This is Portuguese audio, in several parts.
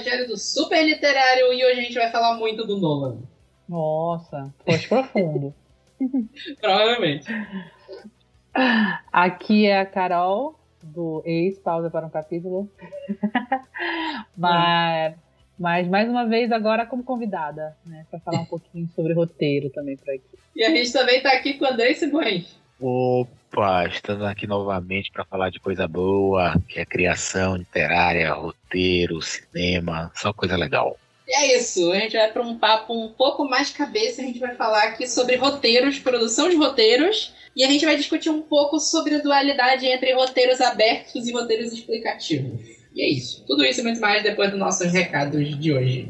estagiário do Super Literário e hoje a gente vai falar muito do Nolan. Nossa, foi profundo. Provavelmente. Aqui é a Carol, do Ex Pausa para um Capítulo. mas, mas, mais uma vez, agora como convidada, né? Para falar um pouquinho sobre roteiro também por aqui. E a gente também está aqui com o André Simões. Opa, estamos aqui novamente para falar de coisa boa, que é criação literária, roteiro, cinema, só coisa legal. E é isso, a gente vai para um papo um pouco mais cabeça, a gente vai falar aqui sobre roteiros, produção de roteiros, e a gente vai discutir um pouco sobre a dualidade entre roteiros abertos e roteiros explicativos. E é isso, tudo isso e muito mais depois dos nossos recados de hoje.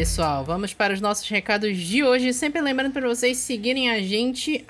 Pessoal, vamos para os nossos recados de hoje. Sempre lembrando para vocês seguirem a gente,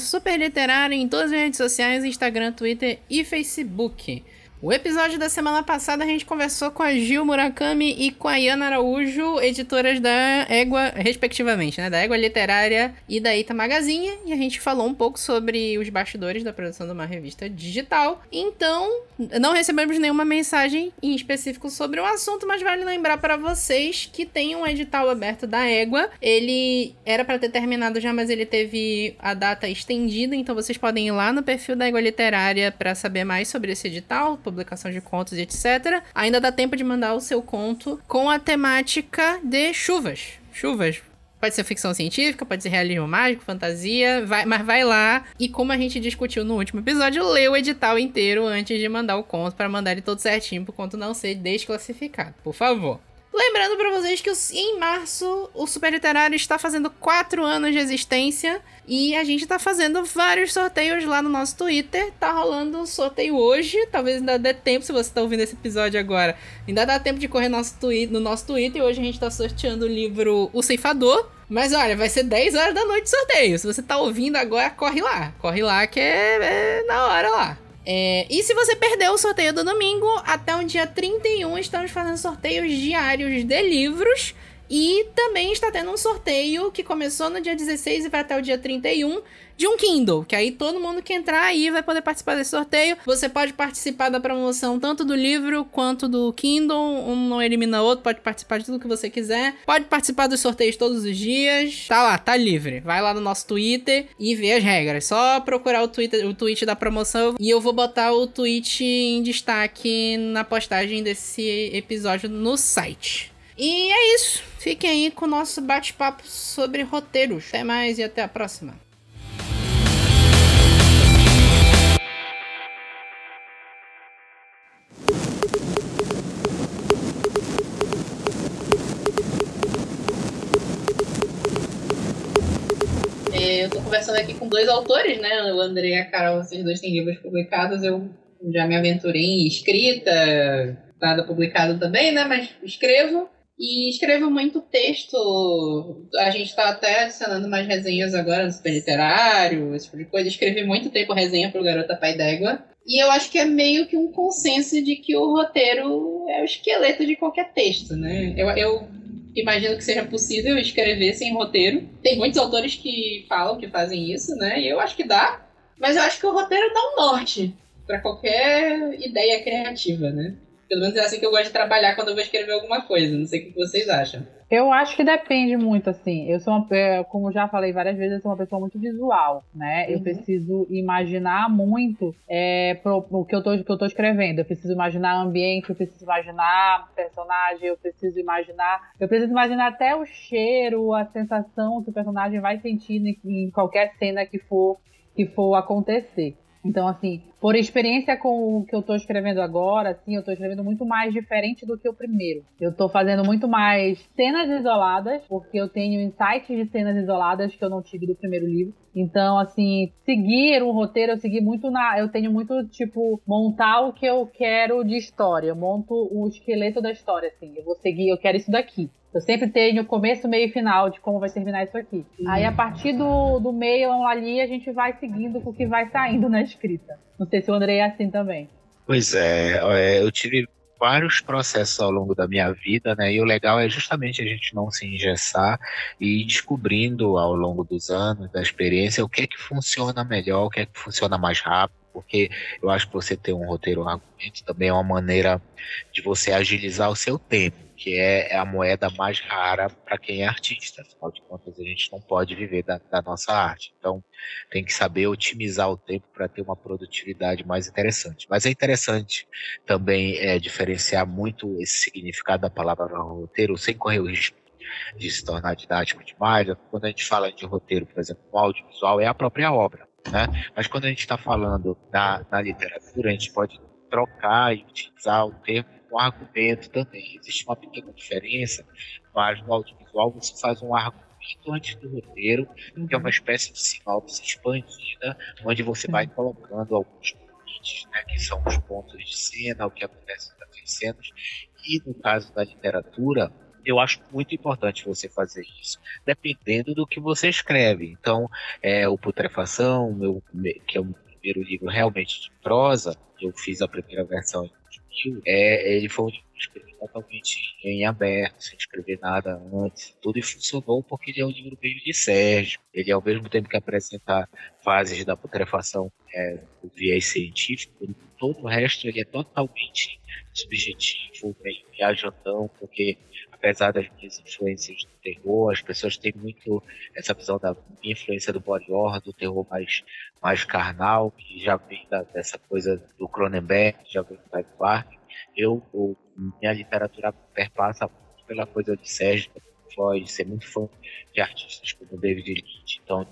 superliterário em todas as redes sociais, Instagram, Twitter e Facebook. O episódio da semana passada a gente conversou com a Gil Murakami e com a Yana Araújo, editoras da Égua, respectivamente, né? Da Égua Literária e da Ita Magazine. E a gente falou um pouco sobre os bastidores da produção de uma revista digital. Então, não recebemos nenhuma mensagem em específico sobre o assunto, mas vale lembrar para vocês que tem um edital aberto da Égua. Ele era para ter terminado já, mas ele teve a data estendida. Então, vocês podem ir lá no perfil da Égua Literária para saber mais sobre esse edital publicação de contos e etc. Ainda dá tempo de mandar o seu conto com a temática de chuvas. Chuvas. Pode ser ficção científica, pode ser realismo mágico, fantasia, vai, mas vai lá e como a gente discutiu no último episódio, lê o edital inteiro antes de mandar o conto para mandar ele todo certinho pro conto não ser desclassificado, por favor. Lembrando para vocês que em março o Super Literário está fazendo 4 anos de existência e a gente está fazendo vários sorteios lá no nosso Twitter. Tá rolando um sorteio hoje, talvez ainda dê tempo se você está ouvindo esse episódio agora. Ainda dá tempo de correr no nosso, no nosso Twitter e hoje a gente está sorteando o livro O Ceifador. Mas olha, vai ser 10 horas da noite de sorteio. Se você está ouvindo agora, corre lá. Corre lá que é, é na hora lá. É, e se você perdeu o sorteio do domingo, até o dia 31 estamos fazendo sorteios diários de livros. E também está tendo um sorteio que começou no dia 16 e vai até o dia 31 de um Kindle, que aí todo mundo que entrar aí vai poder participar desse sorteio. Você pode participar da promoção tanto do livro quanto do Kindle, um não elimina o outro, pode participar de tudo que você quiser. Pode participar dos sorteios todos os dias. Tá lá, tá livre. Vai lá no nosso Twitter e vê as regras. Só procurar o Twitter, o tweet da promoção e eu vou botar o tweet em destaque na postagem desse episódio no site. E é isso. Fiquem aí com o nosso bate-papo sobre roteiros. Até mais e até a próxima. É, eu tô conversando aqui com dois autores, né? O André e a Carol, esses dois têm livros publicados. Eu já me aventurei em escrita, nada publicado também, né? Mas escrevo. E escrevo muito texto. A gente está até adicionando mais resenhas agora no super literário, esse tipo de coisa. Escrevi muito tempo resenha pro Garota Pai d'Égua. E eu acho que é meio que um consenso de que o roteiro é o esqueleto de qualquer texto, né? Eu, eu imagino que seja possível escrever sem roteiro. Tem muitos autores que falam que fazem isso, né? E eu acho que dá. Mas eu acho que o roteiro dá um norte para qualquer ideia criativa, né? Pelo menos é assim que eu gosto de trabalhar quando eu vou escrever alguma coisa. Não sei o que vocês acham. Eu acho que depende muito, assim. Eu sou uma, como já falei várias vezes, eu sou uma pessoa muito visual, né? Uhum. Eu preciso imaginar muito é, pro, o que eu, tô, que eu tô escrevendo. Eu preciso imaginar ambiente, eu preciso imaginar personagem, eu preciso imaginar. Eu preciso imaginar até o cheiro, a sensação que o personagem vai sentir em, em qualquer cena que for, que for acontecer. Então, assim, por experiência com o que eu tô escrevendo agora, assim, eu tô escrevendo muito mais diferente do que o primeiro. Eu tô fazendo muito mais cenas isoladas, porque eu tenho insights de cenas isoladas que eu não tive do primeiro livro. Então, assim, seguir um roteiro, eu segui muito na. Eu tenho muito, tipo, montar o que eu quero de história. Eu monto o esqueleto da história, assim. Eu vou seguir, eu quero isso daqui. Eu sempre tenho começo, meio e final de como vai terminar isso aqui. Aí, a partir do, do meio ali, a gente vai seguindo com o que vai saindo na escrita. Não sei se o André é assim também. Pois é, é eu tive vários processos ao longo da minha vida, né? E o legal é justamente a gente não se engessar e ir descobrindo ao longo dos anos, da experiência, o que é que funciona melhor, o que é que funciona mais rápido, porque eu acho que você ter um roteiro um argumento também é uma maneira de você agilizar o seu tempo que é, é a moeda mais rara para quem é artista. Afinal de contas, a gente não pode viver da, da nossa arte. Então, tem que saber otimizar o tempo para ter uma produtividade mais interessante. Mas é interessante também é, diferenciar muito esse significado da palavra roteiro, sem correr o risco de se tornar didático demais. Quando a gente fala de roteiro, por exemplo, no audiovisual, é a própria obra. Né? Mas quando a gente está falando na, na literatura, a gente pode trocar e utilizar o termo um argumento também. Existe uma pequena diferença, mas no audiovisual você faz um argumento antes do roteiro, que é uma espécie de sinopse expandida, onde você vai colocando alguns limites, né, que são os pontos de cena, o que acontece nas cenas. E no caso da literatura, eu acho muito importante você fazer isso, dependendo do que você escreve. Então, é, o Putrefação, meu, que é o primeiro livro realmente de prosa, eu fiz a primeira versão é, ele foi escrevi totalmente em aberto, sem escrever nada antes, tudo funcionou porque ele é um livro meio de Sérgio. Ele, ao mesmo tempo que apresenta fases da putrefação é, do viés científico, todo o resto ele é totalmente subjetivo, meio viajandão, porque apesar das minhas influências do terror, as pessoas têm muito essa visão da influência do body horror, do terror mais, mais carnal, que já vem da, dessa coisa do Cronenberg, já vem do Type Park. Eu, o, minha literatura perpassa muito pela coisa de Sérgio, Floyd, ser muito fã de artistas como David Lynch, então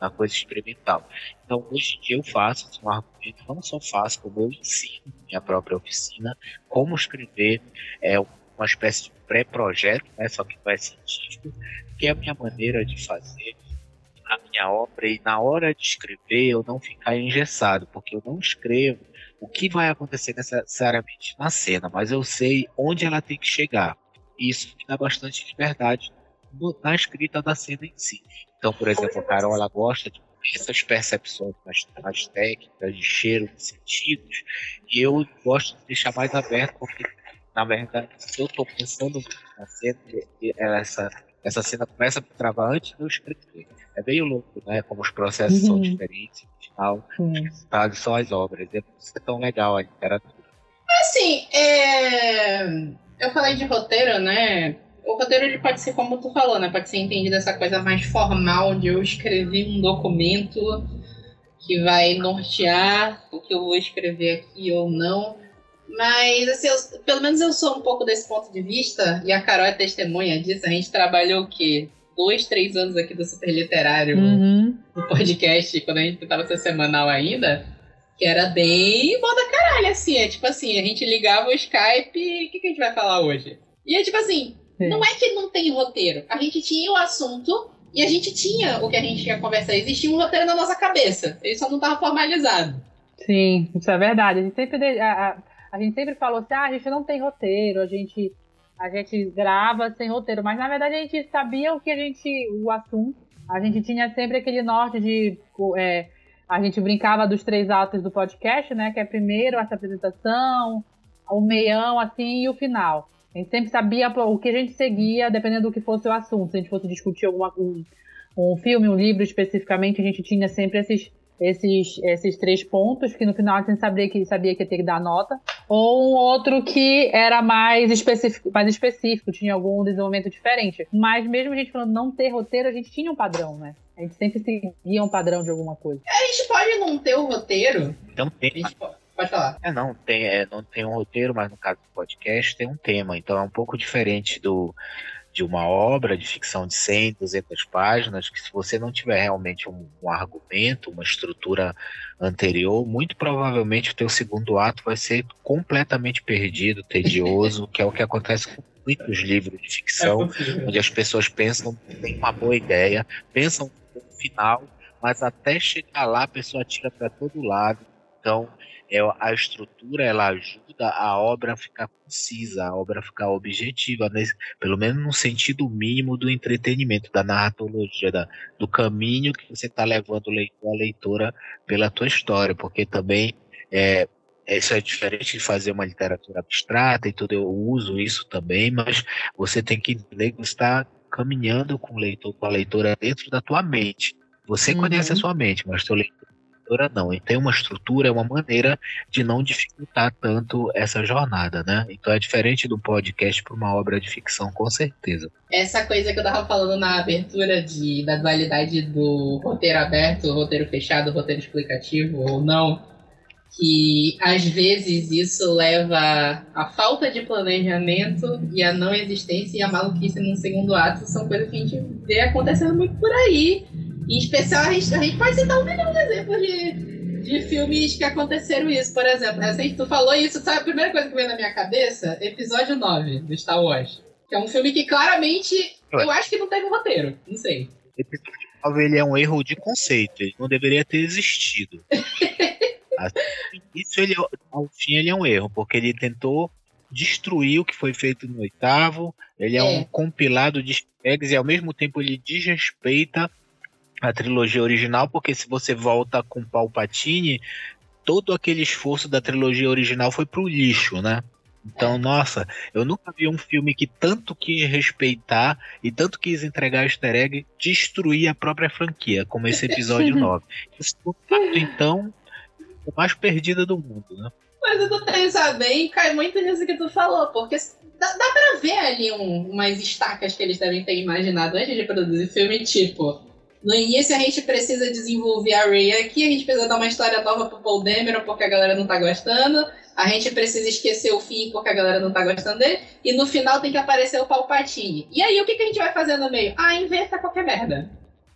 na coisa experimental. Então, hoje em dia eu faço um argumento, não só faço, como eu ensino minha própria oficina, como escrever é, uma espécie de pré-projeto, né, só que é científico, que é a minha maneira de fazer a minha obra e na hora de escrever eu não ficar engessado, porque eu não escrevo o que vai acontecer necessariamente na cena, mas eu sei onde ela tem que chegar. E isso me dá bastante liberdade na escrita da cena em si. Então, por exemplo, a Carol ela gosta de essas percepções mais, mais técnicas, de cheiro, de sentidos, e eu gosto de deixar mais aberto, porque na verdade, se eu estou pensando na cena, essa, essa cena começa a travar antes de eu escrever. É meio louco, né? Como os processos uhum. são diferentes, no final, uhum. são as obras. É por isso que é tão legal a literatura. Assim, é... eu falei de roteiro, né? O roteiro ele pode ser como tu falou, né? Pode ser entendido essa coisa mais formal de eu escrever um documento que vai nortear o que eu vou escrever aqui ou não. Mas, assim, eu, pelo menos eu sou um pouco desse ponto de vista, e a Carol é testemunha disso. A gente trabalhou o quê? Dois, três anos aqui do Super Literário, uhum. no podcast, quando a gente tava ser semanal ainda, que era bem bom da caralho, assim. É tipo assim, a gente ligava o Skype o que, que a gente vai falar hoje? E é tipo assim, Sim. não é que não tem roteiro. A gente tinha o assunto e a gente tinha o que a gente ia conversar. Existia um roteiro na nossa cabeça. Ele só não estava formalizado. Sim, isso é verdade. A gente sempre. A, a, a gente sempre falou assim, ah, a gente não tem roteiro, a gente, a gente grava sem roteiro, mas na verdade a gente sabia o que a gente, o assunto, a gente tinha sempre aquele norte de, é, a gente brincava dos três atos do podcast, né, que é primeiro essa apresentação, o meião, assim, e o final. A gente sempre sabia o que a gente seguia, dependendo do que fosse o assunto. Se a gente fosse discutir alguma, um, um filme, um livro especificamente, a gente tinha sempre esses esses, esses três pontos, que no final a gente sabia que, sabia que ia ter que dar nota, ou um outro que era mais específico, mais específico, tinha algum desenvolvimento diferente. Mas mesmo a gente falando não ter roteiro, a gente tinha um padrão, né? A gente sempre seguia um padrão de alguma coisa. A gente pode não ter o roteiro. Então tem. Pode falar. É, não, tem, é, não tem um roteiro, mas no caso do podcast tem um tema. Então é um pouco diferente do, de uma obra de ficção de 100, 200 páginas, que se você não tiver realmente um, um, argumento, uma estrutura anterior, muito provavelmente o teu segundo ato vai ser completamente perdido, tedioso, que é o que acontece com muitos livros de ficção, é onde as pessoas pensam que tem uma boa ideia, pensam no final, mas até chegar lá a pessoa tira para todo lado. Então, é, a estrutura ela ajuda a obra a ficar concisa, a obra a ficar objetiva, né? pelo menos no sentido mínimo do entretenimento, da narratologia, da, do caminho que você está levando o leitor, a leitora pela tua história, porque também é, isso é diferente de fazer uma literatura abstrata e tudo, eu uso isso também, mas você tem que entender que está caminhando com o leitor, com a leitora dentro da tua mente. Você uhum. conhece a sua mente, mas teu leitor não. E tem uma estrutura, é uma maneira de não dificultar tanto essa jornada, né? Então é diferente do podcast para uma obra de ficção, com certeza. Essa coisa que eu tava falando na abertura de, da dualidade do roteiro aberto, roteiro fechado, roteiro explicativo ou não, que às vezes isso leva à falta de planejamento e a não existência e a maluquice num segundo ato são coisas que a gente vê acontecendo muito por aí. Em especial, a gente, a gente pode citar um milhão de exemplos de, de filmes que aconteceram isso. Por exemplo, assim, tu falou isso, sabe a primeira coisa que veio na minha cabeça? Episódio 9 do Star Wars. Que é um filme que claramente eu acho que não teve um roteiro. Não sei. Episódio 9 ele é um erro de conceito. Ele não deveria ter existido. Isso ele, ao fim ele é um erro, porque ele tentou destruir o que foi feito no oitavo. Ele é, é. um compilado de eggs e ao mesmo tempo ele desrespeita a trilogia original, porque se você volta com Palpatine, todo aquele esforço da trilogia original foi pro lixo, né? Então, nossa, eu nunca vi um filme que tanto quis respeitar e tanto quis entregar easter egg, destruir a própria franquia, como esse episódio 9. Esse contato, então, o mais perdida do mundo, né? Mas tu pensar bem, cai muito nisso que tu falou, porque dá, dá pra ver ali um, umas estacas que eles devem ter imaginado antes de produzir filme, tipo, no início a gente precisa desenvolver a Ray aqui, a gente precisa dar uma história nova pro Paul Dameron porque a galera não tá gostando, a gente precisa esquecer o fim porque a galera não tá gostando dele, e no final tem que aparecer o Palpatine. E aí o que, que a gente vai fazer no meio? Ah, inventa qualquer merda.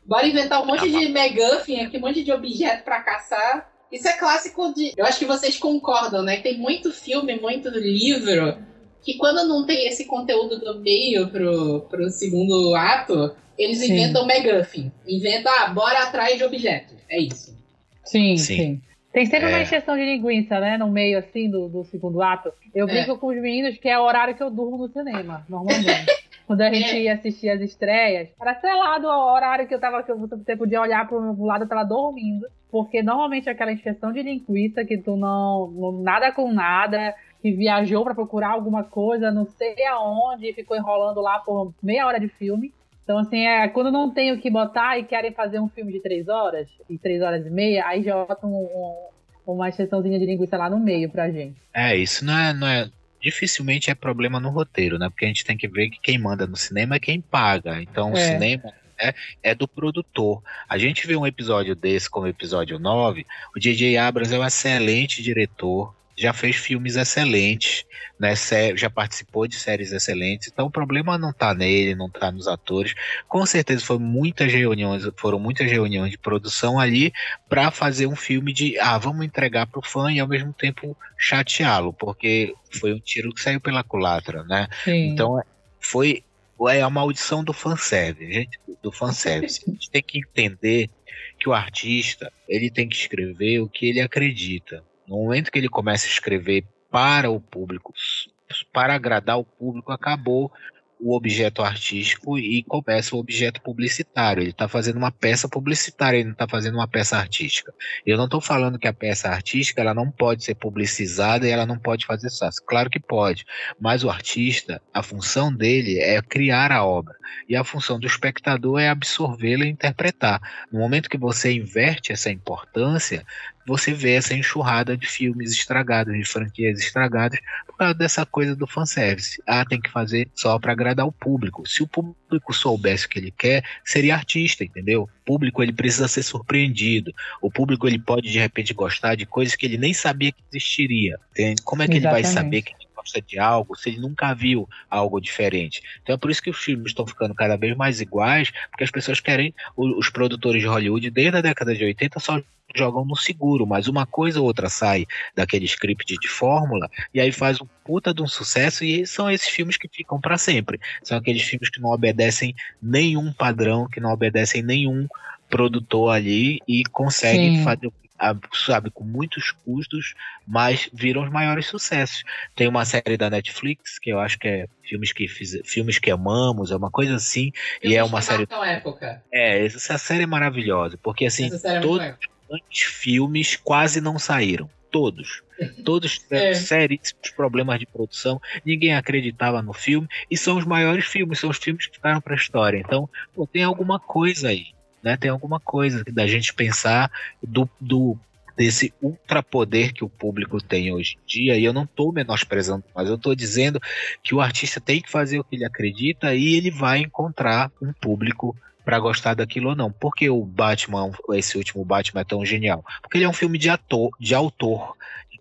Bora inventar um monte de McGuffin aqui, um monte de objeto para caçar isso é clássico de. Eu acho que vocês concordam, né? Tem muito filme, muito livro, que quando não tem esse conteúdo do meio pro, pro segundo ato, eles sim. inventam McGuffin. Inventam, ah, bora atrás de objetos. É isso. Sim, sim. sim. Tem sempre é. uma injeção de linguiça, né? No meio, assim, do, do segundo ato. Eu brinco é. com os meninos que é o horário que eu durmo no cinema, normalmente. Quando a gente é. ia assistir as estreias, era selado o horário que eu tava, que eu, você podia olhar pro meu lado, eu tava dormindo. Porque normalmente aquela injeção de linguiça que tu não, não nada com nada, que viajou para procurar alguma coisa, não sei aonde, e ficou enrolando lá por meia hora de filme. Então, assim, é, quando não tem o que botar e querem fazer um filme de três horas, e três horas e meia, aí já botam um, um, uma exceçãozinha de linguiça lá no meio pra gente. É, isso não é, não é dificilmente é problema no roteiro, né? Porque a gente tem que ver que quem manda no cinema é quem paga. Então é. o cinema é, é, do produtor. A gente vê um episódio desse como episódio 9, o J.J. Abrams é um excelente diretor, já fez filmes excelentes, né? Já participou de séries excelentes. Então o problema não está nele, não está nos atores. Com certeza foram muitas reuniões, foram muitas reuniões de produção ali para fazer um filme de ah, vamos entregar para o fã e ao mesmo tempo chateá-lo, porque foi um tiro que saiu pela culatra, né? Sim. Então foi é a maldição do fanservice, gente, do fanservice. A gente tem que entender que o artista, ele tem que escrever o que ele acredita. No momento que ele começa a escrever para o público, para agradar o público, acabou o objeto artístico e começa o objeto publicitário. Ele está fazendo uma peça publicitária, ele não está fazendo uma peça artística. Eu não estou falando que a peça artística ela não pode ser publicizada e ela não pode fazer sucesso. Claro que pode, mas o artista, a função dele é criar a obra e a função do espectador é absorvê-la e interpretar. No momento que você inverte essa importância, você vê essa enxurrada de filmes estragados, de franquias estragadas, por causa dessa coisa do fanservice. Ah, tem que fazer só para agradar o público. Se o público soubesse o que ele quer, seria artista, entendeu? O público ele precisa ser surpreendido. O público ele pode de repente gostar de coisas que ele nem sabia que existiria. Entende? Como é que Exatamente. ele vai saber que gosta de algo se ele nunca viu algo diferente. Então é por isso que os filmes estão ficando cada vez mais iguais, porque as pessoas querem, os produtores de Hollywood, desde a década de 80, só jogam no seguro, mas uma coisa ou outra sai daquele script de fórmula e aí faz um puta de um sucesso e são esses filmes que ficam para sempre. São aqueles filmes que não obedecem nenhum padrão, que não obedecem nenhum produtor ali e conseguem Sim. fazer sabe, com muitos custos, mas viram os maiores sucessos. Tem uma série da Netflix que eu acho que é filmes que fiz, filmes que amamos, é uma coisa assim, e é uma série época. É, essa série é maravilhosa, porque assim, é todos os filmes quase não saíram, todos. Todos tiveram é. seríssimos problemas de produção, ninguém acreditava no filme, e são os maiores filmes, são os filmes que ficaram para a história. Então, pô, tem alguma coisa aí, né? Tem alguma coisa da gente pensar do, do desse ultrapoder que o público tem hoje em dia, e eu não estou menosprezando, mas eu estou dizendo que o artista tem que fazer o que ele acredita e ele vai encontrar um público para gostar daquilo ou não. Por que o Batman, esse último Batman é tão genial? Porque ele é um filme de ator, de autor.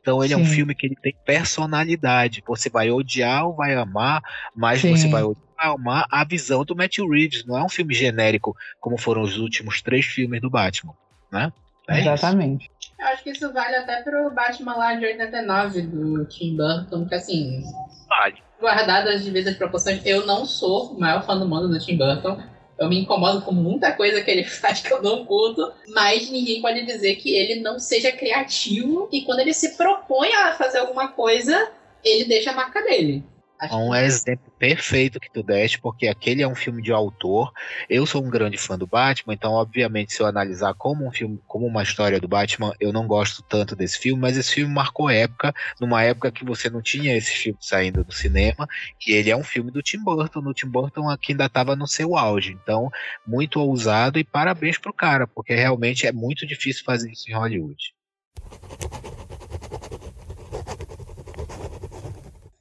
Então ele Sim. é um filme que ele tem personalidade. Você vai odiar ou vai amar, mas Sim. você vai odiar amar a visão do Matthew Reeves. Não é um filme genérico como foram os últimos três filmes do Batman, né? É Exatamente. Isso. Eu acho que isso vale até pro Batman lá de 89 do Tim Burton, que assim. Vale. Guardadas as devidas proporções, eu não sou o maior fã do mundo do Tim Burton. Eu me incomodo com muita coisa que ele faz que eu não curto, mas ninguém pode dizer que ele não seja criativo e quando ele se propõe a fazer alguma coisa, ele deixa a marca dele. Acho um exemplo perfeito que tu deste, porque aquele é um filme de autor. Eu sou um grande fã do Batman, então, obviamente, se eu analisar como um filme, como uma história do Batman, eu não gosto tanto desse filme, mas esse filme marcou época, numa época que você não tinha esse filme saindo do cinema, e ele é um filme do Tim Burton. No Tim Burton aqui ainda estava no seu auge. Então, muito ousado e parabéns pro cara, porque realmente é muito difícil fazer isso em Hollywood.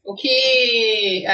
O que.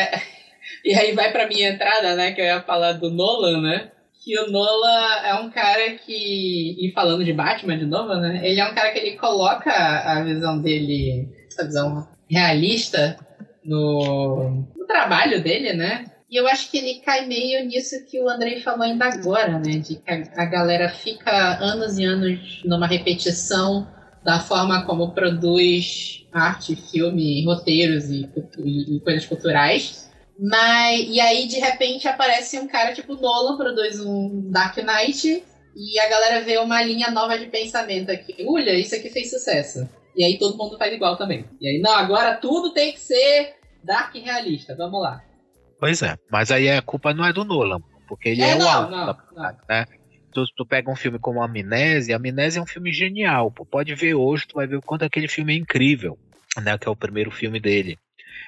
E aí vai pra minha entrada, né? Que eu ia falar do Nolan, né? Que o Nolan é um cara que. E falando de Batman de novo, né? Ele é um cara que ele coloca a visão dele, essa visão realista no, no trabalho dele, né? E eu acho que ele cai meio nisso que o Andrei falou ainda agora, né? De que a, a galera fica anos e anos numa repetição da forma como produz arte, filme, roteiros e, e, e, coisas culturais. Mas, e aí, de repente, aparece um cara tipo Nolan, produz um Dark Knight, e a galera vê uma linha nova de pensamento aqui. Olha, isso aqui fez sucesso. E aí todo mundo faz igual também. E aí, não, agora tudo tem que ser dark realista. Vamos lá. Pois é, mas aí a culpa não é do Nolan, porque ele é, é o alto, não, não. né? Tu, tu, pega um filme como Amnésia, Amnésia é um filme genial, pô. Pode ver hoje, tu vai ver o quanto aquele filme é incrível, né? Que é o primeiro filme dele.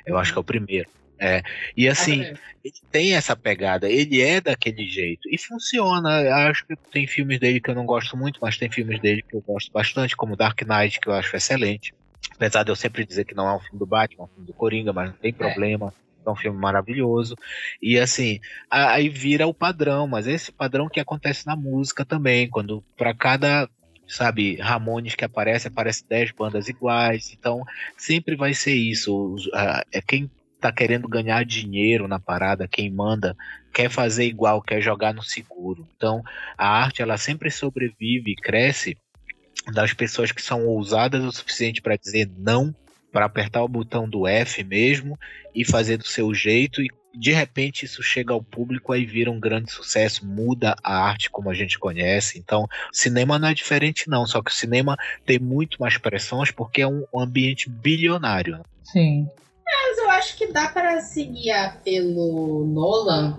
Eu acho que é o primeiro. É. E assim, ah, ele tem essa pegada, ele é daquele jeito. E funciona. Eu acho que tem filmes dele que eu não gosto muito, mas tem filmes dele que eu gosto bastante, como Dark Knight, que eu acho excelente. Apesar de eu sempre dizer que não é um filme do Batman, é um filme do Coringa, mas não tem é. problema. É é um filme maravilhoso. E assim, aí vira o padrão, mas esse padrão que acontece na música também, quando para cada sabe, Ramones que aparece, aparece 10 bandas iguais. Então, sempre vai ser isso. É quem tá querendo ganhar dinheiro na parada, quem manda, quer fazer igual, quer jogar no seguro. Então, a arte ela sempre sobrevive e cresce das pessoas que são ousadas o suficiente para dizer não para apertar o botão do F mesmo e fazer do seu jeito e de repente isso chega ao público aí vira um grande sucesso, muda a arte como a gente conhece. Então, cinema não é diferente não, só que o cinema tem muito mais pressões porque é um ambiente bilionário. Sim. Mas eu acho que dá para se guiar pelo Nolan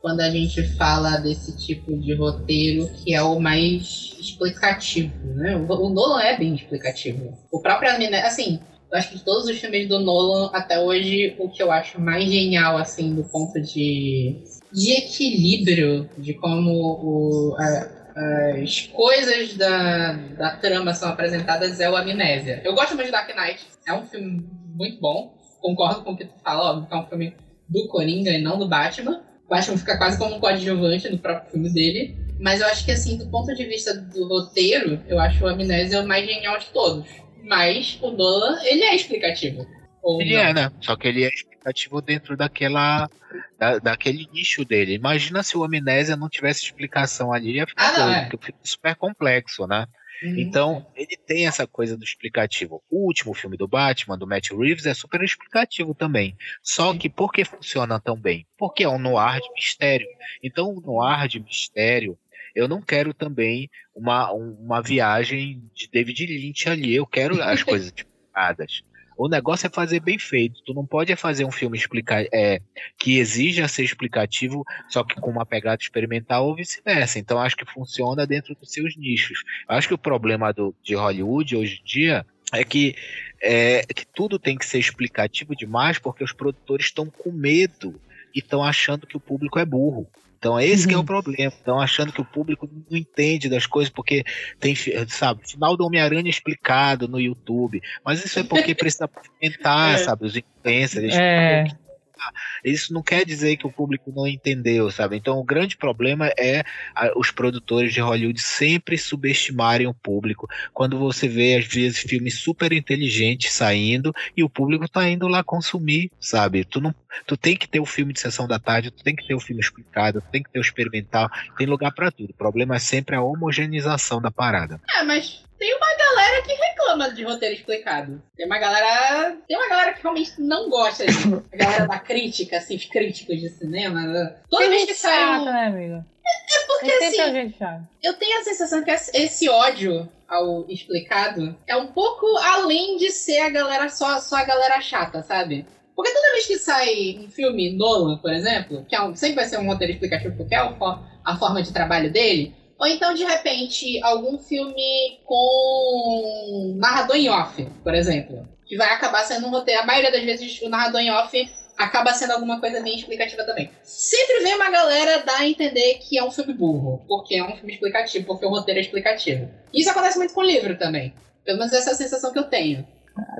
quando a gente fala desse tipo de roteiro que é o mais explicativo, né? O Nolan é bem explicativo. O próprio assim, eu acho que de todos os filmes do Nolan, até hoje, o que eu acho mais genial, assim, do ponto de, de equilíbrio, de como o, a, as coisas da, da trama são apresentadas é o Amnésia. Eu gosto muito de Dark Knight, é um filme muito bom, concordo com o que tu fala, óbvio que é um filme do Coringa e não do Batman. O Batman fica quase como um coadjuvante no próprio filme dele. Mas eu acho que, assim, do ponto de vista do roteiro, eu acho o Amnésia o mais genial de todos. Mas o Nolan, ele é explicativo. ele não? é, né? Só que ele é explicativo dentro daquela. Da, daquele nicho dele. Imagina se o Amnésia não tivesse explicação ali, ia ficar ah, doido, é. porque fica super complexo, né? Uhum. Então, ele tem essa coisa do explicativo. O último filme do Batman, do Matt Reeves, é super explicativo também. Só que por que funciona tão bem? Porque é um noir de mistério. Então, o noir de mistério eu não quero também uma, uma viagem de David Lynch ali. Eu quero as coisas explicadas. O negócio é fazer bem feito. Tu não pode fazer um filme explicar, é, que exija ser explicativo, só que com uma pegada experimental ou vice-versa. Então acho que funciona dentro dos seus nichos. Acho que o problema do, de Hollywood hoje em dia é que, é que tudo tem que ser explicativo demais porque os produtores estão com medo e estão achando que o público é burro. Então, esse uhum. é o uhum. problema. Estão achando que o público não entende das coisas, porque tem, sabe, final do Homem-Aranha explicado no YouTube. Mas isso é porque precisa aumentar, é. sabe, os influencers. É. Isso não quer dizer que o público não entendeu, sabe? Então o grande problema é os produtores de Hollywood sempre subestimarem o público. Quando você vê, às vezes, filmes super inteligentes saindo e o público tá indo lá consumir, sabe? Tu, não, tu tem que ter o filme de sessão da tarde, tu tem que ter o filme explicado, tu tem que ter o experimental, tem lugar para tudo. O problema é sempre a homogeneização da parada. É, mas tem uma galera que reclama de roteiro explicado. Tem uma galera. Tem uma galera que realmente não gosta disso. A galera da crítica, assim, os críticos de cinema. Né? Toda vez que sai. Um... né, amigo? É, é porque assim. Eu tenho a sensação que esse ódio ao explicado é um pouco além de ser a galera só, só a galera chata, sabe? Porque toda vez que sai um filme Nolan, por exemplo, que é um, sempre vai ser um roteiro explicativo porque é a forma de trabalho dele, ou então, de repente, algum filme com narrador em off, por exemplo. Que vai acabar sendo um roteiro. A maioria das vezes o narrador em off acaba sendo alguma coisa bem explicativa também. Sempre vem uma galera dar a entender que é um filme burro, porque é um filme explicativo, porque o roteiro é explicativo. Isso acontece muito com livro também. Pelo menos essa é a sensação que eu tenho.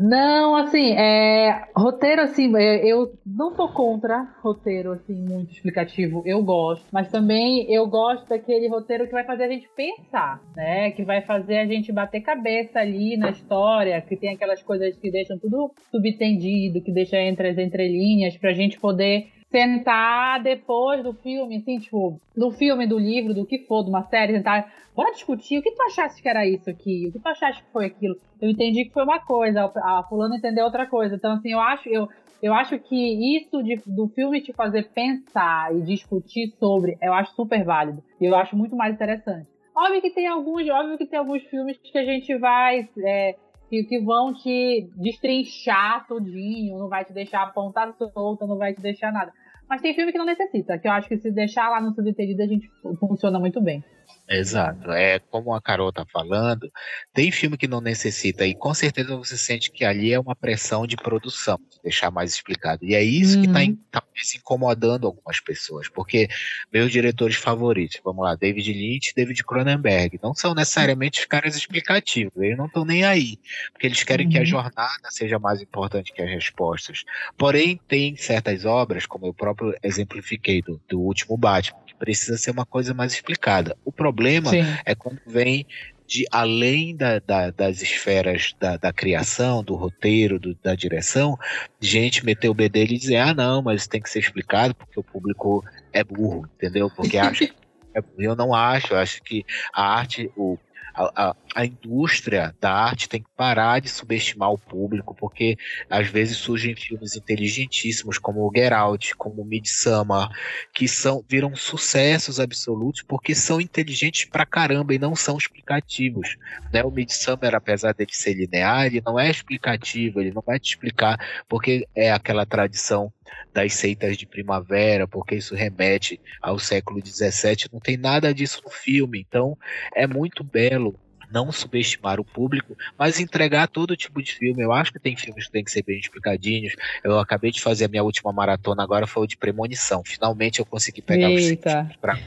Não, assim, é, roteiro, assim, é, eu não sou contra roteiro, assim, muito explicativo, eu gosto, mas também eu gosto daquele roteiro que vai fazer a gente pensar, né, que vai fazer a gente bater cabeça ali na história, que tem aquelas coisas que deixam tudo subtendido, que deixa entre as entrelinhas, pra gente poder tentar depois do filme, assim, tipo, do filme, do livro, do que for, de uma série, tentar, bora discutir, o que tu achaste que era isso aqui? O que tu achaste que foi aquilo? Eu entendi que foi uma coisa, a fulano entendeu outra coisa. Então, assim, eu acho, eu, eu acho que isso de, do filme te fazer pensar e discutir sobre, eu acho super válido. E eu acho muito mais interessante. Óbvio que tem alguns, óbvio que tem alguns filmes que a gente vai é, que, que vão te destrinchar tudinho, não vai te deixar apontar solta, não vai te deixar nada. Mas tem filme que não necessita, que eu acho que se deixar lá no subtendido a gente funciona muito bem. Exato. É como a Carol tá falando, tem filme que não necessita, e com certeza você sente que ali é uma pressão de produção, deixar mais explicado. E é isso tá uhum. que está tá incomodando algumas pessoas, porque meus diretores favoritos, vamos lá, David Lynch e David Cronenberg, não são necessariamente os caras explicativos, eles não estão nem aí, porque eles querem uhum. que a uhum. jornada seja mais importante que as respostas. Porém, tem certas obras, como eu próprio exemplifiquei do, do último Batman, precisa ser uma coisa mais explicada. O problema Sim. é quando vem de além da, da, das esferas da, da, criação, do roteiro, do, da direção, gente meter o bedelho e dizer, ah não, mas tem que ser explicado porque o público é burro, entendeu? Porque acha é, eu não acho, eu acho que a arte, o, a, a, a, indústria da arte tem que parar de subestimar o público, porque às vezes surgem filmes inteligentíssimos como o Get Out, como o Midsummer, que são, viram sucessos absolutos porque são inteligentes pra caramba e não são explicativos. Né? O Midsummer, apesar dele ser linear, ele não é explicativo, ele não vai te explicar porque é aquela tradição das seitas de primavera, porque isso remete ao século XVII, não tem nada disso no filme. Então é muito belo não subestimar o público, mas entregar todo tipo de filme. Eu acho que tem filmes que tem que ser bem explicadinhos. Eu acabei de fazer a minha última maratona, agora foi o de Premonição. Finalmente eu consegui pegar Eita. os pra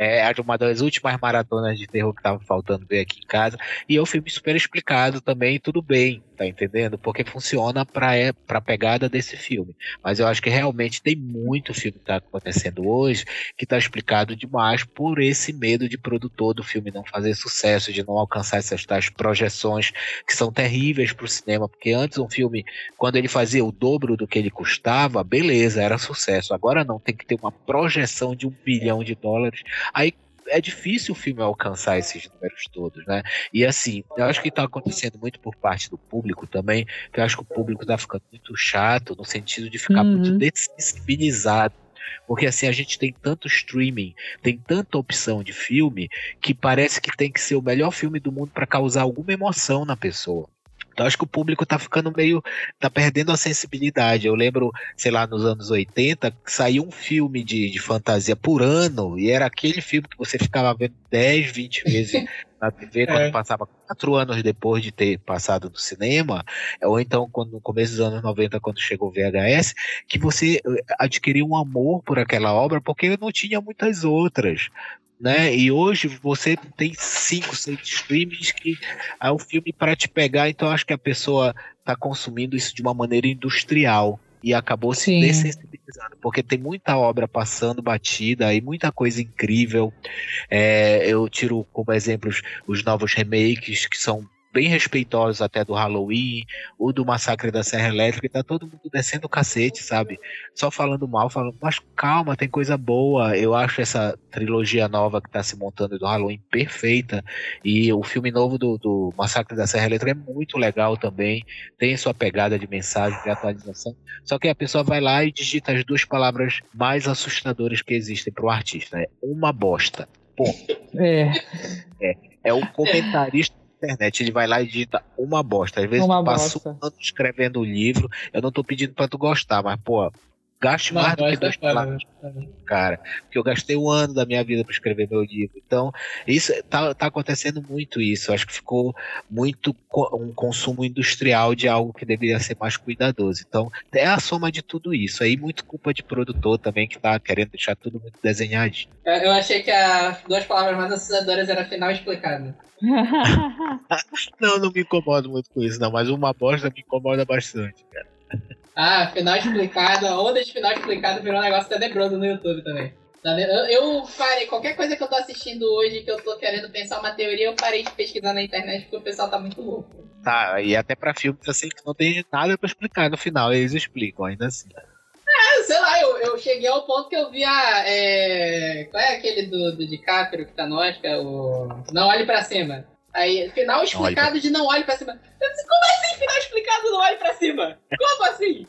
É uma das últimas maratonas de terror que tava faltando ver aqui em casa. E é um filme super explicado também, tudo bem tá entendendo? Porque funciona pra, é, pra pegada desse filme. Mas eu acho que realmente tem muito filme que tá acontecendo hoje que tá explicado demais por esse medo de produtor do filme não fazer sucesso, de não alcançar essas tais projeções que são terríveis pro cinema. Porque antes um filme, quando ele fazia o dobro do que ele custava, beleza, era sucesso. Agora não, tem que ter uma projeção de um bilhão de dólares. Aí é difícil o filme alcançar esses números todos, né? E assim, eu acho que está acontecendo muito por parte do público também, que eu acho que o público está ficando muito chato, no sentido de ficar uhum. muito desensibilizado. Porque assim, a gente tem tanto streaming, tem tanta opção de filme, que parece que tem que ser o melhor filme do mundo para causar alguma emoção na pessoa. Então acho que o público tá ficando meio. tá perdendo a sensibilidade. Eu lembro, sei lá, nos anos 80, saiu um filme de, de fantasia por ano, e era aquele filme que você ficava vendo 10, 20 vezes na TV, quando é. passava quatro anos depois de ter passado do cinema, ou então quando, no começo dos anos 90, quando chegou o VHS, que você eh, adquiriu um amor por aquela obra, porque não tinha muitas outras. Né? E hoje você tem cinco, seis streams que é um filme para te pegar, então acho que a pessoa está consumindo isso de uma maneira industrial e acabou se Sim. dessensibilizando, porque tem muita obra passando batida e muita coisa incrível. É, eu tiro como exemplos os novos remakes que são bem respeitosos até do Halloween, ou do Massacre da Serra Elétrica, e tá todo mundo descendo o cacete, sabe? Só falando mal, falando, mas calma, tem coisa boa. Eu acho essa trilogia nova que tá se montando do Halloween perfeita, e o filme novo do, do Massacre da Serra Elétrica é muito legal também, tem sua pegada de mensagem, de atualização, só que a pessoa vai lá e digita as duas palavras mais assustadoras que existem pro artista, é uma bosta. Ponto. É. É, é o comentarista internet, ele vai lá e digita uma bosta. Às vezes uma tu passa um ano escrevendo o livro, eu não tô pedindo pra tu gostar, mas, pô, gaste mais do que dois palavras. Cara, porque eu gastei um ano da minha vida para escrever meu livro. Então, isso tá, tá acontecendo muito isso. Eu acho que ficou muito um consumo industrial de algo que deveria ser mais cuidadoso. Então, é a soma de tudo isso. Aí, muito culpa de produtor também que tá querendo deixar tudo muito desenhadinho. Eu achei que as duas palavras mais assustadoras era final explicado. não, não me incomodo muito com isso, não, mas uma bosta me incomoda bastante, cara. Ah, final explicado, a onda de final explicado virou um negócio tenebroso no YouTube também. Tá eu, eu parei, qualquer coisa que eu tô assistindo hoje, que eu tô querendo pensar uma teoria, eu parei de pesquisar na internet porque o pessoal tá muito louco. Tá, e até pra filmes assim que não tem nada pra explicar no final, eles explicam ainda assim. É, sei lá, eu, eu cheguei ao ponto que eu vi a. É, qual é aquele do, do DiCaprio que tá no Oscar? O. Não olhe pra cima. Aí, final explicado não de não olhe pra cima. Como assim, final explicado não olhe pra cima? Como assim?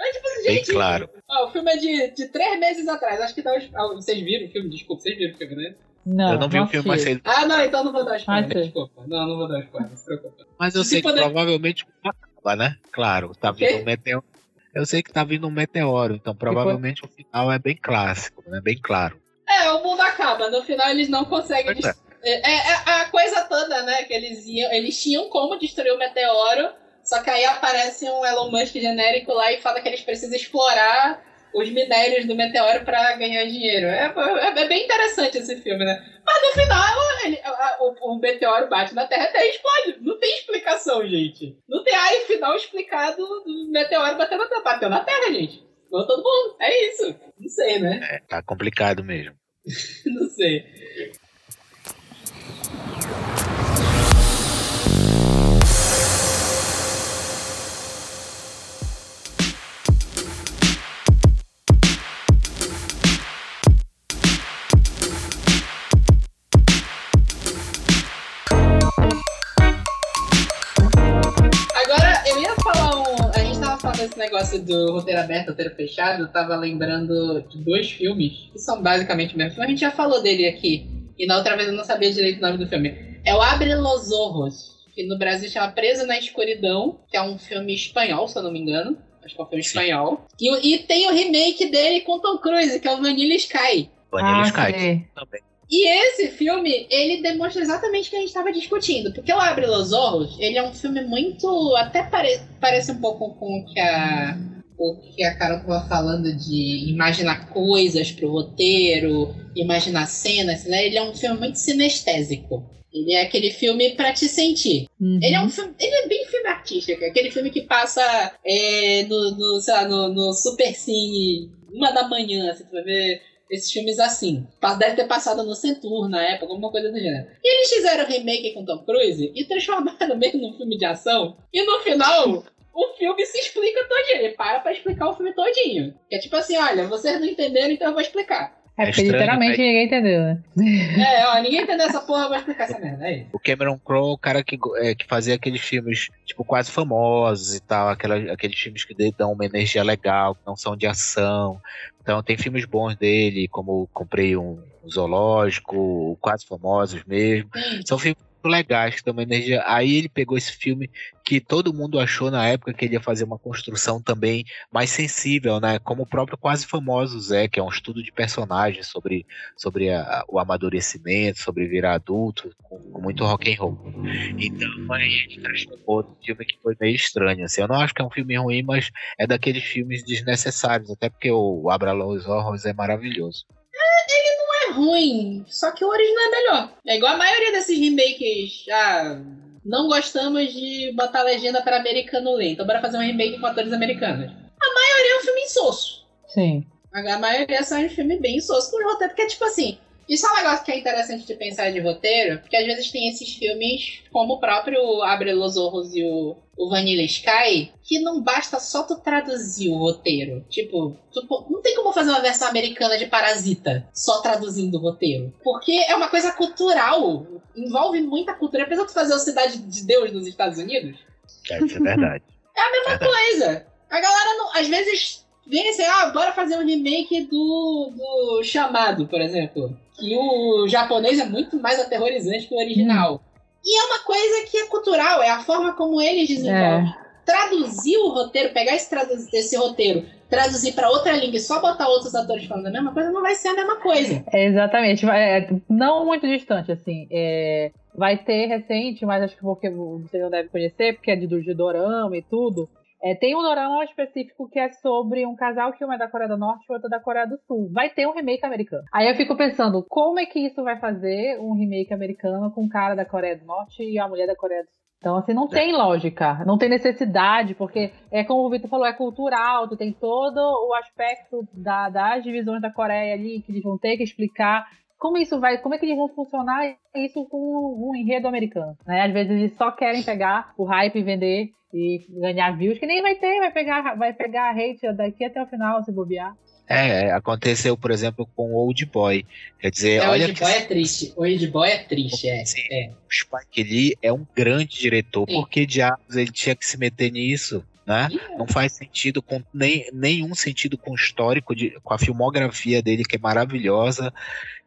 É tipo assim, gente. Bem claro. Ó, o filme é de, de três meses atrás. Acho que tá. Ah, vocês viram o filme? Desculpa, vocês viram o filme, né? Não, eu não vi o filme, mas ele. Ah, não, então não vou dar spoiler. Ah, desculpa. Não, não vou dar spoiler, não se preocupa. Mas eu se sei poder... que provavelmente acaba, né? Claro, tá vindo um meteoro. Eu sei que tá vindo um meteoro, então provavelmente o final é bem clássico, né? Bem claro. É, o mundo acaba. No final eles não conseguem. É. É, é, a coisa toda, né? Que eles iam. Eles tinham como destruir o meteoro. Só que aí aparece um Elon Musk genérico lá e fala que eles precisam explorar os minérios do meteoro para ganhar dinheiro. É, é, é, bem interessante esse filme, né? Mas no final, ele, a, o, o, meteoro bate na Terra até explode. Não tem explicação, gente. Não tem aí final explicado do meteoro batendo na Terra. Bateu na Terra, gente. Igual todo mundo. É isso. Não sei, né? É, tá complicado mesmo. Não sei. Esse negócio do roteiro aberto, roteiro fechado, eu tava lembrando de dois filmes que são basicamente o mesmo filme. A gente já falou dele aqui. E na outra vez eu não sabia direito o nome do filme. É o Abre los Ojos, que no Brasil chama Preso na Escuridão, que é um filme espanhol, se eu não me engano. Acho que é um filme Sim. espanhol. E, e, tem o remake dele com Tom Cruise, que é o Vanilla Sky. Vanilla ah, Sky também. E esse filme, ele demonstra exatamente o que a gente estava discutindo. Porque o Abre los Olhos, ele é um filme muito. Até pare, parece um pouco com o que a. O que a Carol estava falando de imaginar coisas pro roteiro, imaginar cenas, né? Ele é um filme muito sinestésico. Ele é aquele filme para te sentir. Uhum. Ele é um filme, ele é bem filme artístico, aquele filme que passa é, no, no, lá, no, no Super Cine uma da manhã, assim, tu vai ver esses filmes assim. Deve ter passado no Centur na época, alguma coisa do gênero. E eles fizeram remake com Tom Cruise e transformaram mesmo num filme de ação. E no final, o filme se explica todinho. Ele para pra explicar o filme todinho. Que é tipo assim, olha, vocês não entenderam, então eu vou explicar. É, porque é literalmente ninguém entendeu, né? É, ó, ninguém entendeu essa porra, vou explicar essa merda, é isso. O Cameron Crowe, o cara que, é, que fazia aqueles filmes, tipo, quase famosos e tal, aquela, aqueles filmes que dão uma energia legal, que não são de ação. Então tem filmes bons dele, como Comprei um Zoológico, Quase Famosos mesmo. São filmes legais, que tem uma energia. Aí ele pegou esse filme que todo mundo achou na época que ele ia fazer uma construção também mais sensível, né? Como o próprio Quase Famosos é, que é um estudo de personagens sobre, sobre a, o amadurecimento, sobre virar adulto, com, com, muito rock and roll. Então aí ele transformou um filme que foi meio estranho. Assim. Eu não acho que é um filme ruim, mas é daqueles filmes desnecessários, até porque o Abra Los Horrors é maravilhoso. É, ele ruim, só que o original é melhor. É igual a maioria desses remakes. Ah, não gostamos de botar legenda para americano ler, então bora fazer um remake com atores americanos. A maioria é um filme insosso. Sim. A maioria são um filme bem insosso com roteiro, porque, tipo assim, isso é um negócio que é interessante de pensar de roteiro, porque às vezes tem esses filmes, como o próprio Abre los Ojos e o, o Vanilla Sky, que não basta só tu traduzir o roteiro. Tipo, tu, não tem como fazer uma versão americana de Parasita só traduzindo o roteiro. Porque é uma coisa cultural, envolve muita cultura. Apesar de tu fazer o Cidade de Deus nos Estados Unidos. É, isso é verdade. é a mesma verdade. coisa. A galera, não, às vezes, vem assim, ah, bora fazer um remake do, do Chamado, por exemplo. Que o japonês é muito mais aterrorizante que o original. Hum. E é uma coisa que é cultural, é a forma como eles desenvolvem. É. Traduzir o roteiro, pegar esse, esse roteiro, traduzir para outra língua e só botar outros atores falando a mesma coisa, não vai ser a mesma coisa. É, exatamente. É, não muito distante, assim. É, vai ter recente, mas acho que porque você não deve conhecer, porque é de, de Dorama e tudo. É, tem um dorama específico que é sobre um casal que uma é da Coreia do Norte e outra da Coreia do Sul. Vai ter um remake americano. Aí eu fico pensando, como é que isso vai fazer um remake americano com um cara da Coreia do Norte e a mulher da Coreia do Sul? Então, assim, não tem lógica, não tem necessidade, porque é como o Vitor falou, é cultural, tu tem todo o aspecto da, das divisões da Coreia ali, que eles vão ter que explicar como isso vai, como é que eles vão funcionar isso com um enredo americano, né? Às vezes eles só querem pegar o hype e vender e ganhar views, que nem vai ter, vai pegar, vai pegar hate daqui até o final, se bobear. É, aconteceu, por exemplo, com o Old Boy. Quer dizer, é, olha. Old Boy é triste. O Old Boy é triste, é. é. O Spike Lee é um grande diretor. Sim. Por que diabos ele tinha que se meter nisso? Né? Não faz sentido com nem, nenhum sentido com o histórico, de, com a filmografia dele, que é maravilhosa.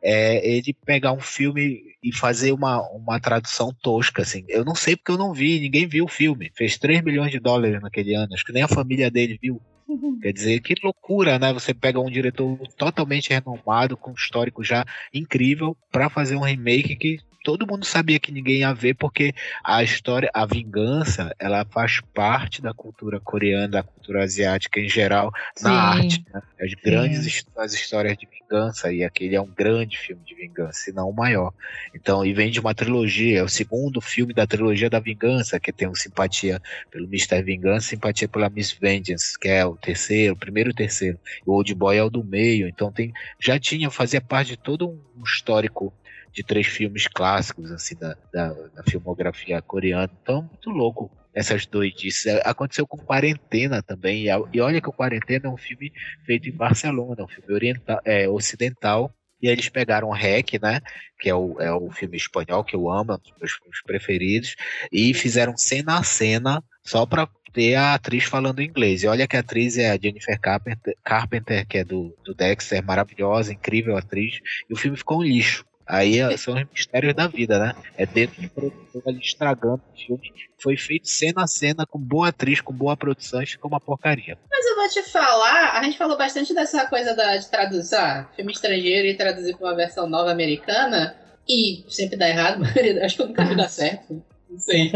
É, ele pegar um filme e fazer uma, uma tradução tosca, assim. Eu não sei porque eu não vi, ninguém viu o filme. Fez 3 milhões de dólares naquele ano, acho que nem a família dele viu. Uhum. Quer dizer, que loucura, né? Você pega um diretor totalmente renomado, com um histórico já incrível, para fazer um remake que todo mundo sabia que ninguém ia ver, porque a história, a vingança, ela faz parte da cultura coreana, da cultura asiática em geral, Sim. na arte. Né? As grandes as histórias de vingança, e aquele é um grande filme de vingança, se não o maior. Então, e vem de uma trilogia, é o segundo filme da trilogia da vingança, que tem um simpatia pelo Mr. Vingança, simpatia pela Miss Vengeance, que é o terceiro, o primeiro e o terceiro. O Old Boy é o do meio, então tem, já tinha, fazia parte de todo um histórico de três filmes clássicos assim da, da, da filmografia coreana. Então, muito louco essas doidices. É, aconteceu com Quarentena também. E olha que o Quarentena é um filme feito em Barcelona, um filme oriental, é, ocidental. E eles pegaram o REC, né? Que é o, é o filme espanhol que eu amo, é um dos meus filmes preferidos, e fizeram cena a cena só para ter a atriz falando inglês. E olha que a atriz é a Jennifer Carpenter, Carpenter que é do, do Dexter, maravilhosa, incrível atriz. E o filme ficou um lixo. Aí são os mistérios da vida, né? É dentro de produtor ali estragando o filme. Foi feito cena a cena, com boa atriz, com boa produção, e ficou uma porcaria. Mas eu vou te falar, a gente falou bastante dessa coisa da, de traduzir ah, filme estrangeiro e traduzir para uma versão nova americana. E sempre dá errado, acho que nunca dar certo. Não sei.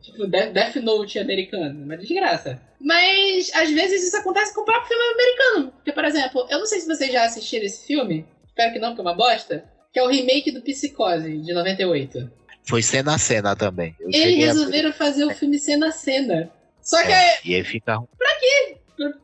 tipo, Death Note americano, uma desgraça. Mas às vezes isso acontece com o próprio filme americano. Porque, por exemplo, eu não sei se vocês já assistiram esse filme. Espero que não, porque é uma bosta que é o remake do Psicose, de 98. Foi cena a cena também. Eu Eles resolveram a... fazer o filme cena a cena. Só que é, E aí fica. Pra quê?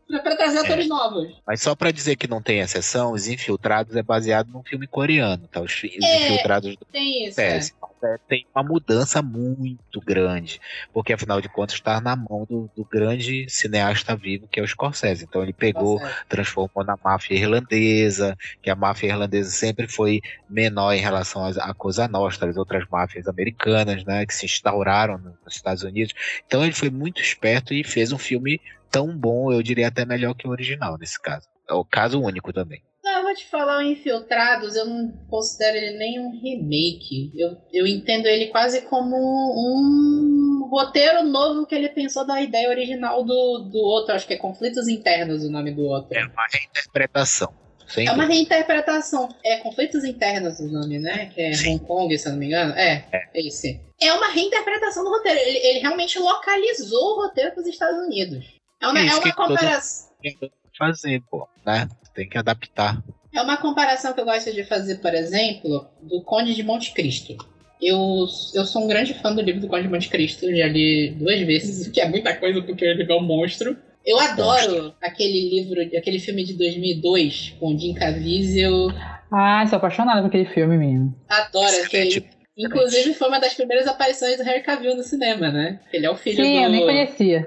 Pra trazer é. atores novos. Mas só pra dizer que não tem exceção, Os Infiltrados é baseado num filme coreano, tá? Os, é, Infiltrados do tem isso, é. é. Tem uma mudança muito grande, porque afinal de contas está na mão do, do, grande cineasta vivo que é o Scorsese. Então ele pegou, Scorsese. transformou na máfia irlandesa, que a máfia irlandesa sempre foi menor em relação à Cosa Nostra, as outras máfias americanas, né, que se instauraram nos Estados Unidos. Então ele foi muito esperto e fez um filme tão bom, eu diria até melhor que o original nesse caso. É o caso único também. Não, eu vou te falar o Infiltrados, eu não considero ele nem um remake. Eu, eu entendo ele quase como um roteiro novo que ele pensou da ideia original do, do outro. Acho que é Conflitos Internos o nome do outro. É uma reinterpretação. é uma reinterpretação. É Conflitos Internos o nome, né? Que é Sim. Hong Kong, se eu não me engano. É, é, é esse. É uma reinterpretação do roteiro. Ele, ele realmente localizou o roteiro para os Estados Unidos. É uma, é uma comparação. Fazer, pô, né? Tem que adaptar. É uma comparação que eu gosto de fazer, por exemplo, do Conde de Monte Cristo. Eu, eu sou um grande fã do livro do Conde de Monte Cristo, já li duas vezes, que é muita coisa porque ele é um monstro. Eu adoro aquele livro, aquele filme de 2002 com Jim Caviezel. Ah, sou apaixonada por aquele filme, menino. Adoro aquele. Inclusive foi uma das primeiras aparições do Harry Cavill no cinema, né? Ele é o filho Sim, do... eu nem conhecia.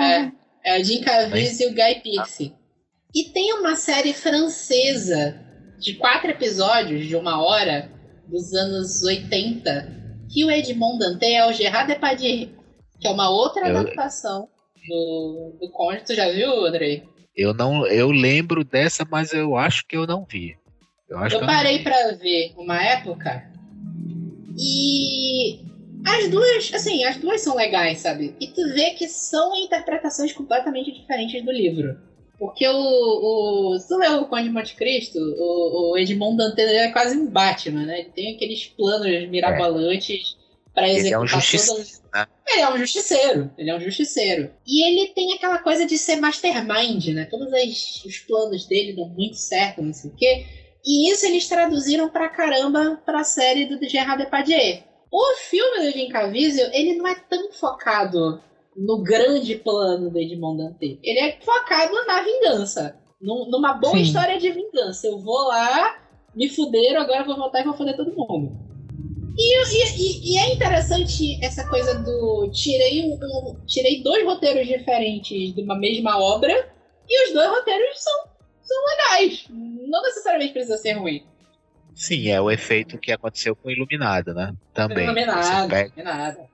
É, é o Jim Caviezel e o Guy Pearce. E tem uma série francesa de quatro episódios de uma hora dos anos 80 que o Edmond Dantê é o Gerard Depardieu, que é uma outra eu... adaptação do, do Conde. Tu já viu, Andrei? Eu não, eu lembro dessa, mas eu acho que eu não vi. Eu, eu parei para ver uma época e as duas, assim, as duas são legais, sabe? E tu vê que são interpretações completamente diferentes do livro. Porque o. o se tu lê o Conde de Monte Cristo, o, o Edmond Dantès é quase um Batman, né? Ele tem aqueles planos mirabolantes é. para executar ele é um todas. Né? Ele é um justiceiro. Ele é um justiceiro. E ele tem aquela coisa de ser mastermind, né? Todos as, os planos dele dão muito certo, não sei o quê. E isso eles traduziram pra caramba pra série do Gerard Depardieu. O filme do Jim Caviezel, ele não é tão focado no grande plano do Edmond Dantê. Ele é focado na vingança. Num, numa boa Sim. história de vingança. Eu vou lá, me fuderam, agora vou voltar e vou foder todo mundo. E, e, e, é interessante essa coisa do. Tirei, um, um, tirei dois roteiros diferentes de uma mesma obra e os dois roteiros são, são legais. Não necessariamente precisa ser ruim. Sim, é o efeito que aconteceu com Iluminado, né? Também. Iluminado, pega,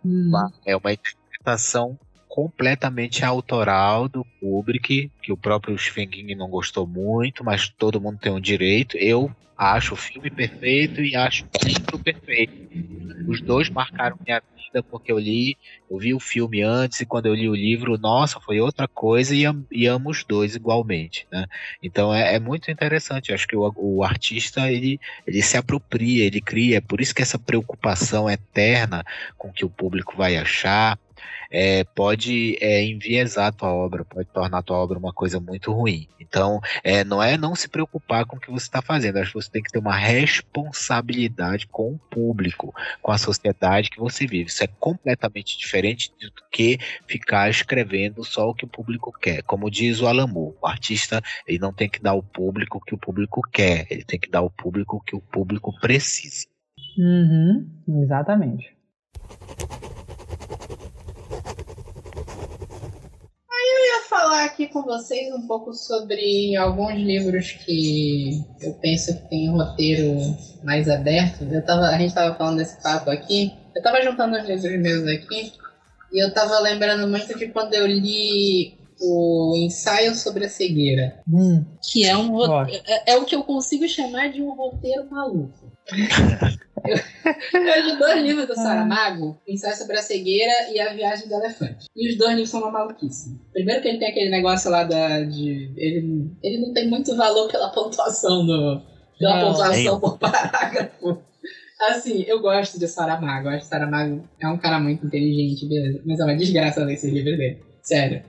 Iluminado. É uma interpretação completamente autoral do Kubrick, que o próprio Stephen King não gostou muito, mas todo mundo tem um direito. Eu acho o filme perfeito e acho o livro perfeito. Os dois marcaram minha vida porque eu li, eu vi o filme antes e quando eu li o livro, nossa, foi outra coisa e, e amo os dois igualmente, né? Então é, é muito interessante. Acho que o, o, artista ele, ele se apropria, ele cria. É por isso que essa preocupação eterna com o que o público vai achar é, pode é, enviesar a tua obra, pode tornar a tua obra uma coisa muito ruim. Então, é, não é não se preocupar com o que você está fazendo, acho que você tem que ter uma responsabilidade com o público, com a sociedade que você vive. Isso é completamente diferente do que ficar escrevendo só o que o público quer. Como diz o Alamu, o artista ele não tem que dar ao público o que o público quer, ele tem que dar ao público o que o público precisa. Uhum, exatamente. eu ia falar aqui com vocês um pouco sobre alguns livros que eu penso que tem um roteiro mais aberto. Eu tava, a gente estava falando desse papo aqui. Eu estava juntando os livros meus aqui e eu estava lembrando muito de quando eu li o ensaio sobre a cegueira, hum. que é um é, é, o que eu consigo chamar de um roteiro maluco. Eu, eu li dois livros do Saramago, o ensaio sobre a cegueira e a viagem do elefante. E os dois livros são uma maluquice. Primeiro que ele tem aquele negócio lá da, de ele, ele não tem muito valor pela pontuação do, pela não, pontuação por parágrafo. Assim, eu gosto de Saramago. Eu acho que Saramago é um cara muito inteligente, beleza. Mas é uma desgraça ler esses livros dele. Sério.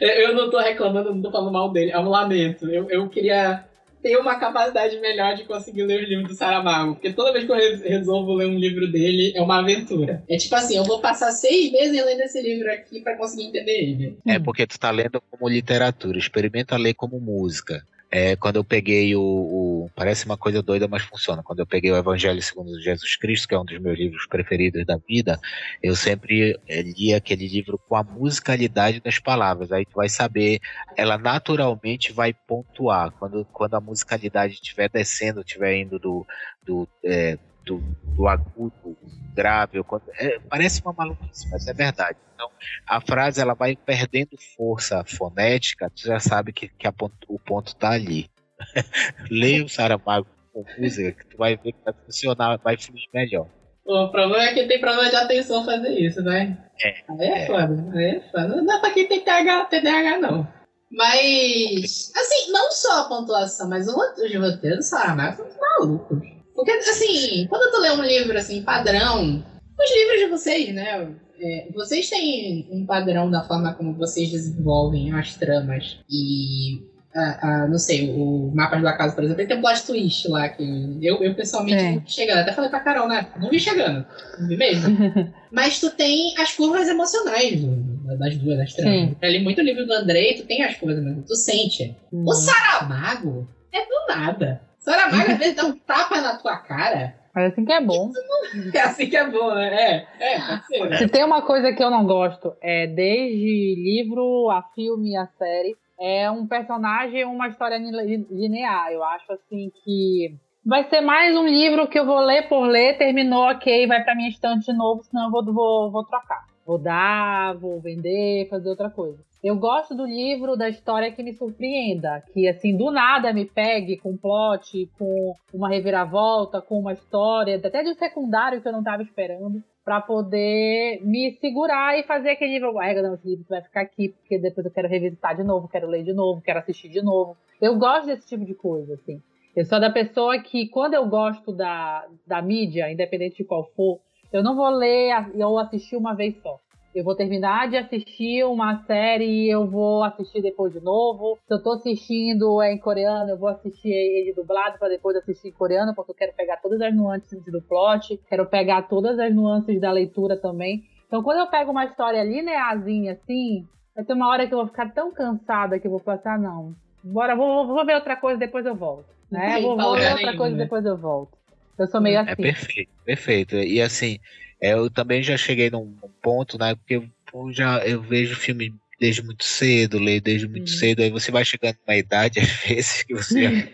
Eu não tô reclamando, não tô falando mal dele, é um lamento. Eu, eu queria ter uma capacidade melhor de conseguir ler os livros do Saramago. Porque toda vez que eu resolvo ler um livro dele, é uma aventura. É tipo assim, eu vou passar seis meses lendo esse livro aqui para conseguir entender ele. É porque tu tá lendo como literatura, experimenta ler como música. É, quando eu peguei o, o, Parece uma coisa doida, mas funciona. Quando eu peguei o Evangelho segundo Jesus Cristo, que é um dos meus livros preferidos da vida, eu sempre é, li aquele livro com a musicalidade das palavras. Aí tu vai saber, ela naturalmente vai pontuar. Quando, quando a musicalidade estiver descendo, estiver indo do, do é, do, do agudo, grave, é, parece uma maluquice, mas é verdade. Então, a frase ela vai perdendo força fonética, tu já sabe que, que ponto, o ponto está ali. Leia o Saramago com música, que tu vai ver que vai funcionar, vai fluir melhor. O problema é que tem problema de atenção fazer isso, né? É. Aí é, é. foda, aí é foda. Não dá pra quem tem TDAH, TDAH não. Mas, assim, não só a pontuação, mas os roteiros do Saramago são malucos. Porque, assim, quando tu lê um livro, assim, padrão, os livros de vocês, né? É, vocês têm um padrão da forma como vocês desenvolvem as tramas e não sei, o Mapas do Acaso, por exemplo, ele tem um plot twist lá que eu, eu pessoalmente é. não vi chegando. Até falei pra Carol, né? Não vi chegando. Não vi mesmo. Mas tu tem as curvas emocionais das duas, das tramas. Eu li muito livro do Andrei, tu tem as curvas tu sente. Hum. O Saramago é do nada. Saramago às vezes dá um tapa na tua cara. Mas assim que é bom. É assim que é bom, né? É, é, pode ser. Né? Se tem uma coisa que eu não gosto, é desde livro a filme a série, é um personagem, uma história linear. Eu acho assim que vai ser mais um livro que eu vou ler por ler, terminou, ok, vai para minha estante de novo, senão eu vou, vou, vou trocar. Vou dar, vou vender, fazer outra coisa. Eu gosto do livro, da história que me surpreenda, que assim, do nada me pegue com um plot, com uma reviravolta, com uma história, até de um secundário que eu não estava esperando para poder me segurar e fazer aquele livro. Ah, não, esse livro vai ficar aqui, porque depois eu quero revisitar de novo, quero ler de novo, quero assistir de novo. Eu gosto desse tipo de coisa, assim. Eu sou da pessoa que, quando eu gosto da, da mídia, independente de qual for, eu não vou ler ou assistir uma vez só. Eu vou terminar de assistir uma série e eu vou assistir depois de novo. Se eu tô assistindo em coreano, eu vou assistir ele dublado para depois assistir em coreano, porque eu quero pegar todas as nuances do plot, quero pegar todas as nuances da leitura também. Então, quando eu pego uma história linearzinha assim, vai ter uma hora que eu vou ficar tão cansada que eu vou passar, não. Bora, vou, vou ver outra coisa, depois eu volto. Né? Vou, vou ver outra coisa, depois eu volto. Eu sou meio é assim. É perfeito, perfeito. E assim, eu também já cheguei num ponto, né? Porque eu já eu vejo filme desde muito cedo, leio desde muito uhum. cedo, aí você vai chegando na idade, às vezes, que você.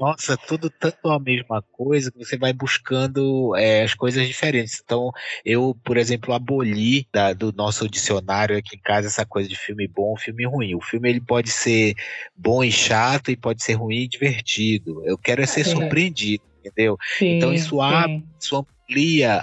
Nossa, tudo tanto a mesma coisa que você vai buscando é, as coisas diferentes. Então, eu, por exemplo, aboli da, do nosso dicionário aqui em casa essa coisa de filme bom, filme ruim. O filme ele pode ser bom e chato, e pode ser ruim e divertido. Eu quero é ser é. surpreendido entendeu? Sim, então isso abre, isso amplia,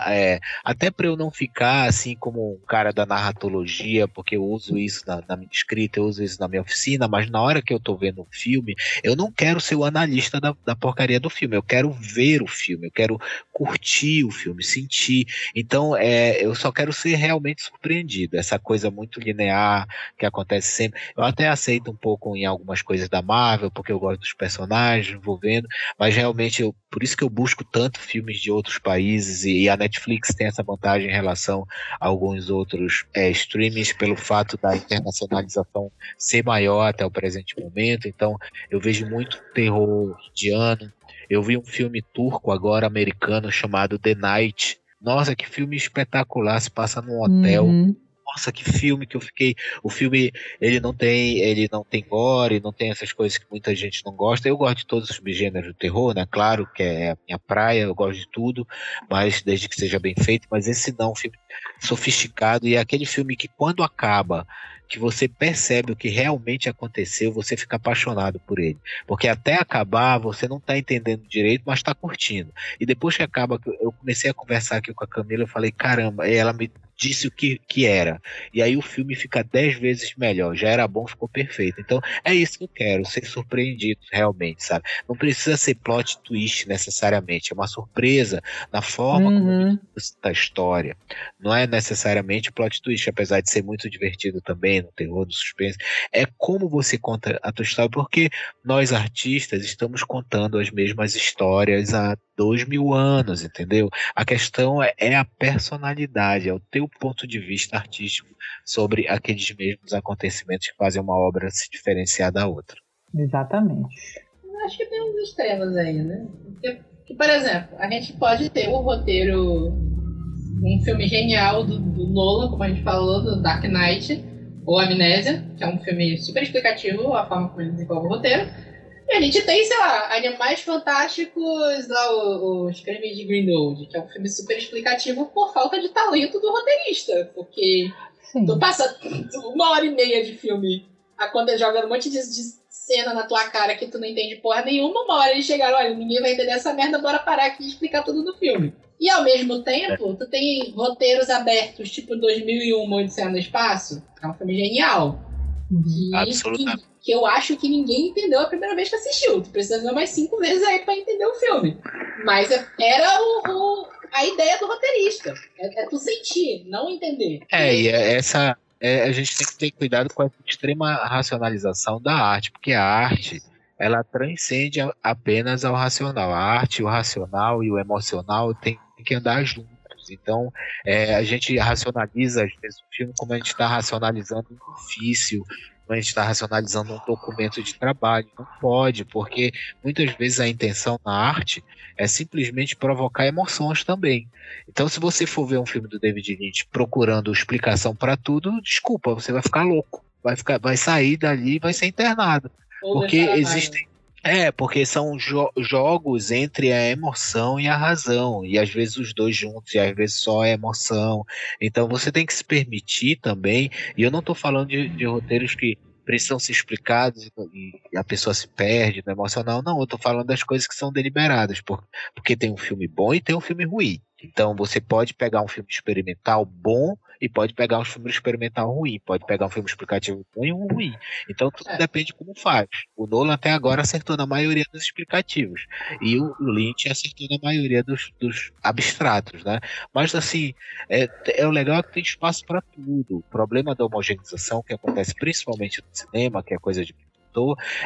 é, até para eu não ficar assim como um cara da narratologia, porque eu uso isso na, na, minha escrita, eu uso isso na minha oficina, mas na hora que eu tô vendo o filme, eu não quero ser o analista da, da porcaria do filme, eu quero ver o filme, eu quero curtir o filme, sentir. Então, é, eu só quero ser realmente surpreendido. Essa coisa muito linear que acontece sempre. Eu até aceito um pouco em algumas coisas da Marvel, porque eu gosto dos personagens envolvendo, mas realmente eu, por isso que eu busco tanto filmes de outros países e a Netflix tem essa vantagem em relação a alguns outros é, streamings pelo fato da internacionalização ser maior até o presente momento. Então eu vejo muito terror indiano. Eu vi um filme turco agora americano chamado The Night. Nossa, que filme espetacular! Se passa num hotel. Uhum nossa, que filme que eu fiquei. O filme, ele não tem, ele não tem gore, não tem essas coisas que muita gente não gosta. Eu gosto de todos os subgêneros do terror, né? Claro que é a minha praia, eu gosto de tudo, mas desde que seja bem feito. Mas esse não, um filme sofisticado e é aquele filme que quando acaba que você percebe o que realmente aconteceu, você fica apaixonado por ele. Porque até acabar, você não está entendendo direito, mas está curtindo. E depois que acaba, eu comecei a conversar aqui com a Camila, eu falei, caramba, ela me disse o que, que era. E aí o filme fica dez vezes melhor. Já era bom, ficou perfeito. Então é isso que eu quero, ser surpreendido realmente, sabe? Não precisa ser plot twist necessariamente. É uma surpresa na forma uhum. como a história. Não é necessariamente plot twist, apesar de ser muito divertido também no terror, no suspense. É como você conta a tua história, porque nós artistas estamos contando as mesmas histórias há dois mil anos, entendeu? A questão é, é a personalidade, é o teu ponto de vista artístico sobre aqueles mesmos acontecimentos que fazem uma obra se diferenciar da outra. Exatamente. Acho que tem uns extremos aí, né? Porque, por exemplo, a gente pode ter o um roteiro, um filme genial do, do Nolan, como a gente falou, do Dark Knight, ou Amnésia, que é um filme super explicativo, a forma como ele desenvolve o roteiro. E a gente tem, sei lá, Animais Fantásticos, lá, os Crimes de Grindelwald, que é um filme super explicativo por falta de talento do roteirista. Porque Sim. tu passa uma hora e meia de filme a quando jogando um monte de, de cena na tua cara que tu não entende porra nenhuma, uma hora eles chegaram, olha, ninguém vai entender essa merda, bora parar aqui e explicar tudo do filme. E ao mesmo tempo, tu tem roteiros abertos, tipo 2001, Odisseia no Espaço, é um filme genial. Uhum. Absolutamente. Que, que, eu acho que ninguém entendeu a primeira vez que assistiu. Tu precisa ver mais cinco vezes aí pra entender o filme. Mas é, era o, o a ideia do roteirista. É, é tu sentir, não entender. É, e é essa, é, a gente tem que ter cuidado com a extrema racionalização da arte, porque a arte ela transcende apenas ao racional. A arte, o racional e o emocional têm que andar juntos. Então, é, a gente racionaliza, às vezes, o filme como a gente está racionalizando um ofício, a gente está racionalizando um documento de trabalho. Não pode, porque muitas vezes a intenção na arte é simplesmente provocar emoções também. Então, se você for ver um filme do David Lynch procurando explicação para tudo, desculpa, você vai ficar louco. Vai, ficar, vai sair dali e vai ser internado. Ou porque existem. É, porque são jo jogos entre a emoção e a razão, e às vezes os dois juntos, e às vezes só a emoção. Então você tem que se permitir também, e eu não estou falando de, de roteiros que precisam ser explicados e a pessoa se perde no emocional. Não, eu tô falando das coisas que são deliberadas, porque tem um filme bom e tem um filme ruim. Então você pode pegar um filme experimental bom e pode pegar um filme experimental ruim, pode pegar um filme explicativo bom e um ruim. Então tudo é. depende como faz. O Nolan até agora acertou na maioria dos explicativos e o Lynch acertou na maioria dos, dos abstratos, né? Mas assim, é, é o legal é que tem espaço para tudo. O problema da homogeneização que acontece principalmente no cinema, que é coisa de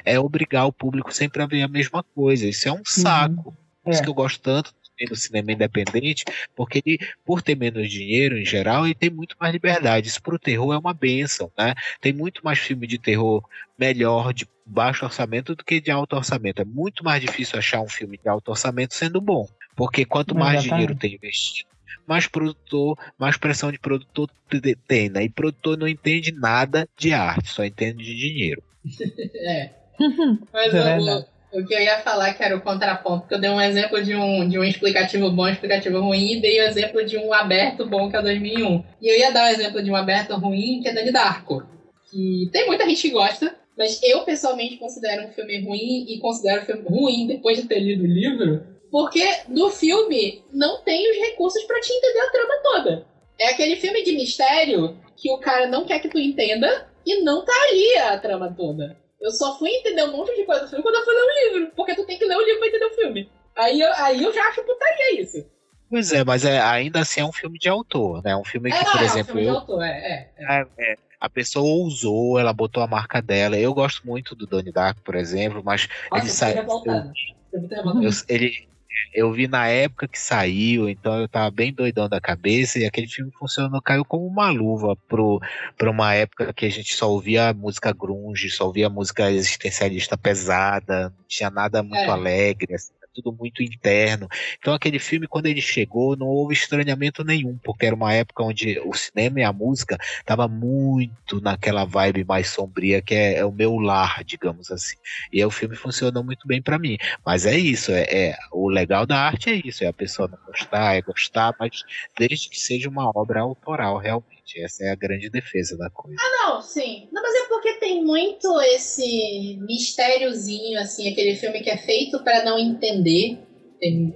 é obrigar o público sempre a ver a mesma coisa. Isso é um uhum. saco. Uhum. Por isso é. que eu gosto tanto no cinema independente, porque ele, por ter menos dinheiro em geral, ele tem muito mais liberdade. Isso pro terror é uma benção, né? Tem muito mais filme de terror melhor, de baixo orçamento, do que de alto orçamento. É muito mais difícil achar um filme de alto orçamento sendo bom. Porque quanto mais dinheiro tem investido, mais produtor, mais pressão de produtor tem, né? E produtor não entende nada de arte, só entende de dinheiro. é. Mas é o, que eu ia falar que era o contraponto, porque eu dei um exemplo de um, de um explicativo bom, explicativo ruim, e dei o exemplo de um aberto bom, que é o 2001. E eu ia dar o exemplo de um aberto ruim, que é Dani Darko. Que tem muita gente que gosta, mas eu pessoalmente considero um filme ruim e considero o filme ruim depois de ter lido o livro, porque do filme não tem os recursos para te entender a trama toda. É aquele filme de mistério que o cara não quer que tu entenda e não tá ali a trama toda. Eu só fui entender um monte de coisa do filme quando eu fui ler o livro. Porque tu tem que ler o livro pra entender o filme. Aí eu, aí eu já acho putaria isso. Pois é, mas é, ainda assim é um filme de autor, né? Um filme que, é, por é, exemplo, é um eu. Autor, é, é, a pessoa ousou, ela botou a marca dela. Eu gosto muito do Donnie Dark, por exemplo, mas Nossa, ele sai. Ele, eu vi na época que saiu, então eu tava bem doidão da cabeça e aquele filme funcionou, caiu como uma luva pro, pra uma época que a gente só ouvia música grunge, só ouvia música existencialista pesada, não tinha nada muito é. alegre, assim, tudo muito interno. Então aquele filme, quando ele chegou, não houve estranhamento nenhum, porque era uma época onde o cinema e a música tava muito naquela vibe mais sombria, que é, é o meu lar, digamos assim. E aí, o filme funcionou muito bem para mim. Mas é isso, é, é, o legal da arte é isso, é a pessoa não gostar, é gostar, mas desde que seja uma obra autoral, realmente. Essa é a grande defesa da coisa. Ah, não, sim. Não, mas é porque tem muito esse mistériozinho, assim, aquele filme que é feito para não entender. Tem,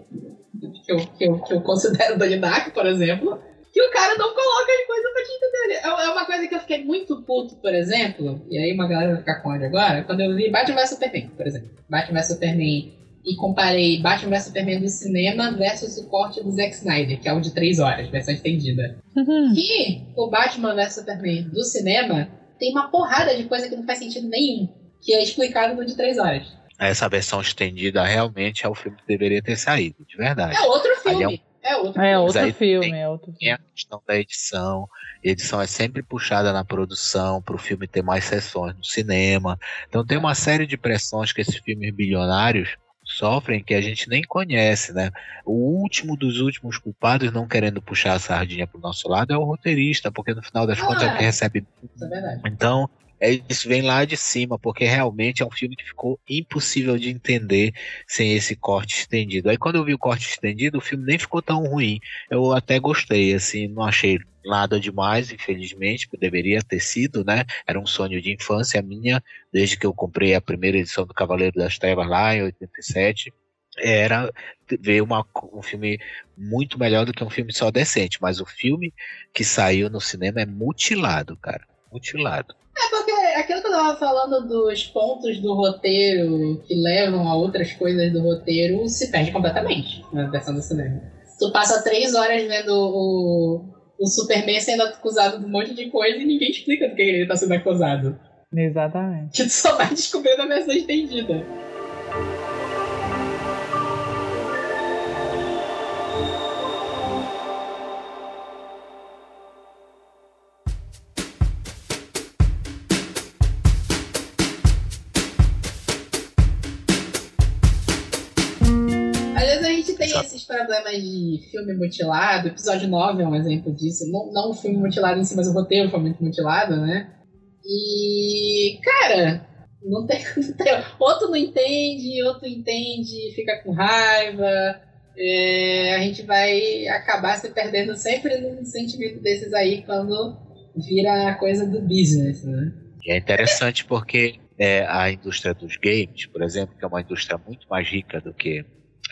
que, eu, que, eu, que eu considero Donnie Dark, por exemplo. Que o cara não coloca as coisas pra te entender. É, é uma coisa que eu fiquei muito puto, por exemplo. E aí uma galera vai ficar com ódio agora. Quando eu vi Batman vs Superman, por exemplo. Batman vs Superman e comparei Batman vs Superman do cinema versus o corte do Zack Snyder, que é o de 3 horas, versão estendida. Uhum. E o Batman vs Superman do cinema tem uma porrada de coisa que não faz sentido nenhum, que é explicado no de 3 horas. Essa versão estendida realmente é o filme que deveria ter saído, de verdade. É outro filme. É, um... é, outro, é outro filme. Tem, é outro filme. Tem a questão da edição. A edição é sempre puxada na produção para o filme ter mais sessões no cinema. Então tem uma série de pressões que esses filmes bilionários sofrem que a gente nem conhece, né? O último dos últimos culpados, não querendo puxar a sardinha pro nosso lado, é o roteirista, porque no final das contas é o que recebe. É. Então, é, isso vem lá de cima, porque realmente é um filme que ficou impossível de entender sem esse corte estendido. Aí quando eu vi o corte estendido, o filme nem ficou tão ruim. Eu até gostei, assim, não achei nada demais, infelizmente, porque deveria ter sido, né? Era um sonho de infância minha, desde que eu comprei a primeira edição do Cavaleiro das Trevas lá em 87 era ver uma, um filme muito melhor do que um filme só decente, mas o filme que saiu no cinema é mutilado, cara, mutilado. É porque aquilo que eu tava falando dos pontos do roteiro que levam a outras coisas do roteiro se perde completamente na versão do cinema. Tu passa três horas vendo o, o Superman sendo acusado de um monte de coisa e ninguém explica do que ele tá sendo acusado. Exatamente. Que tu só vai descobrir na versão estendida. De filme mutilado, episódio 9 é um exemplo disso. Não, não o filme mutilado em si, mas o roteiro foi muito mutilado, né? E, cara, não tem, não tem, outro não entende, outro entende, fica com raiva. É, a gente vai acabar se perdendo sempre num sentimento desses aí quando vira a coisa do business, né? E é interessante porque é, a indústria dos games, por exemplo, que é uma indústria muito mais rica do que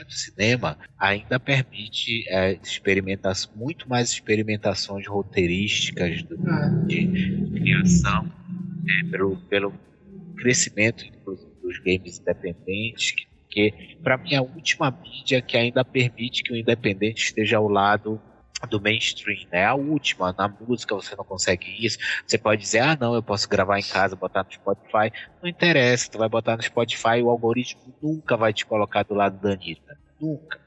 do cinema ainda permite é, experimentar muito mais experimentações roteirísticas do, de, de, criação é, pelo, pelo crescimento dos games independentes que, que para mim é a última mídia que ainda permite que o independente esteja ao lado do mainstream, né? A última, na música você não consegue isso. Você pode dizer, ah, não, eu posso gravar em casa, botar no Spotify. Não interessa, tu vai botar no Spotify, o algoritmo nunca vai te colocar do lado da Anitta. Nunca.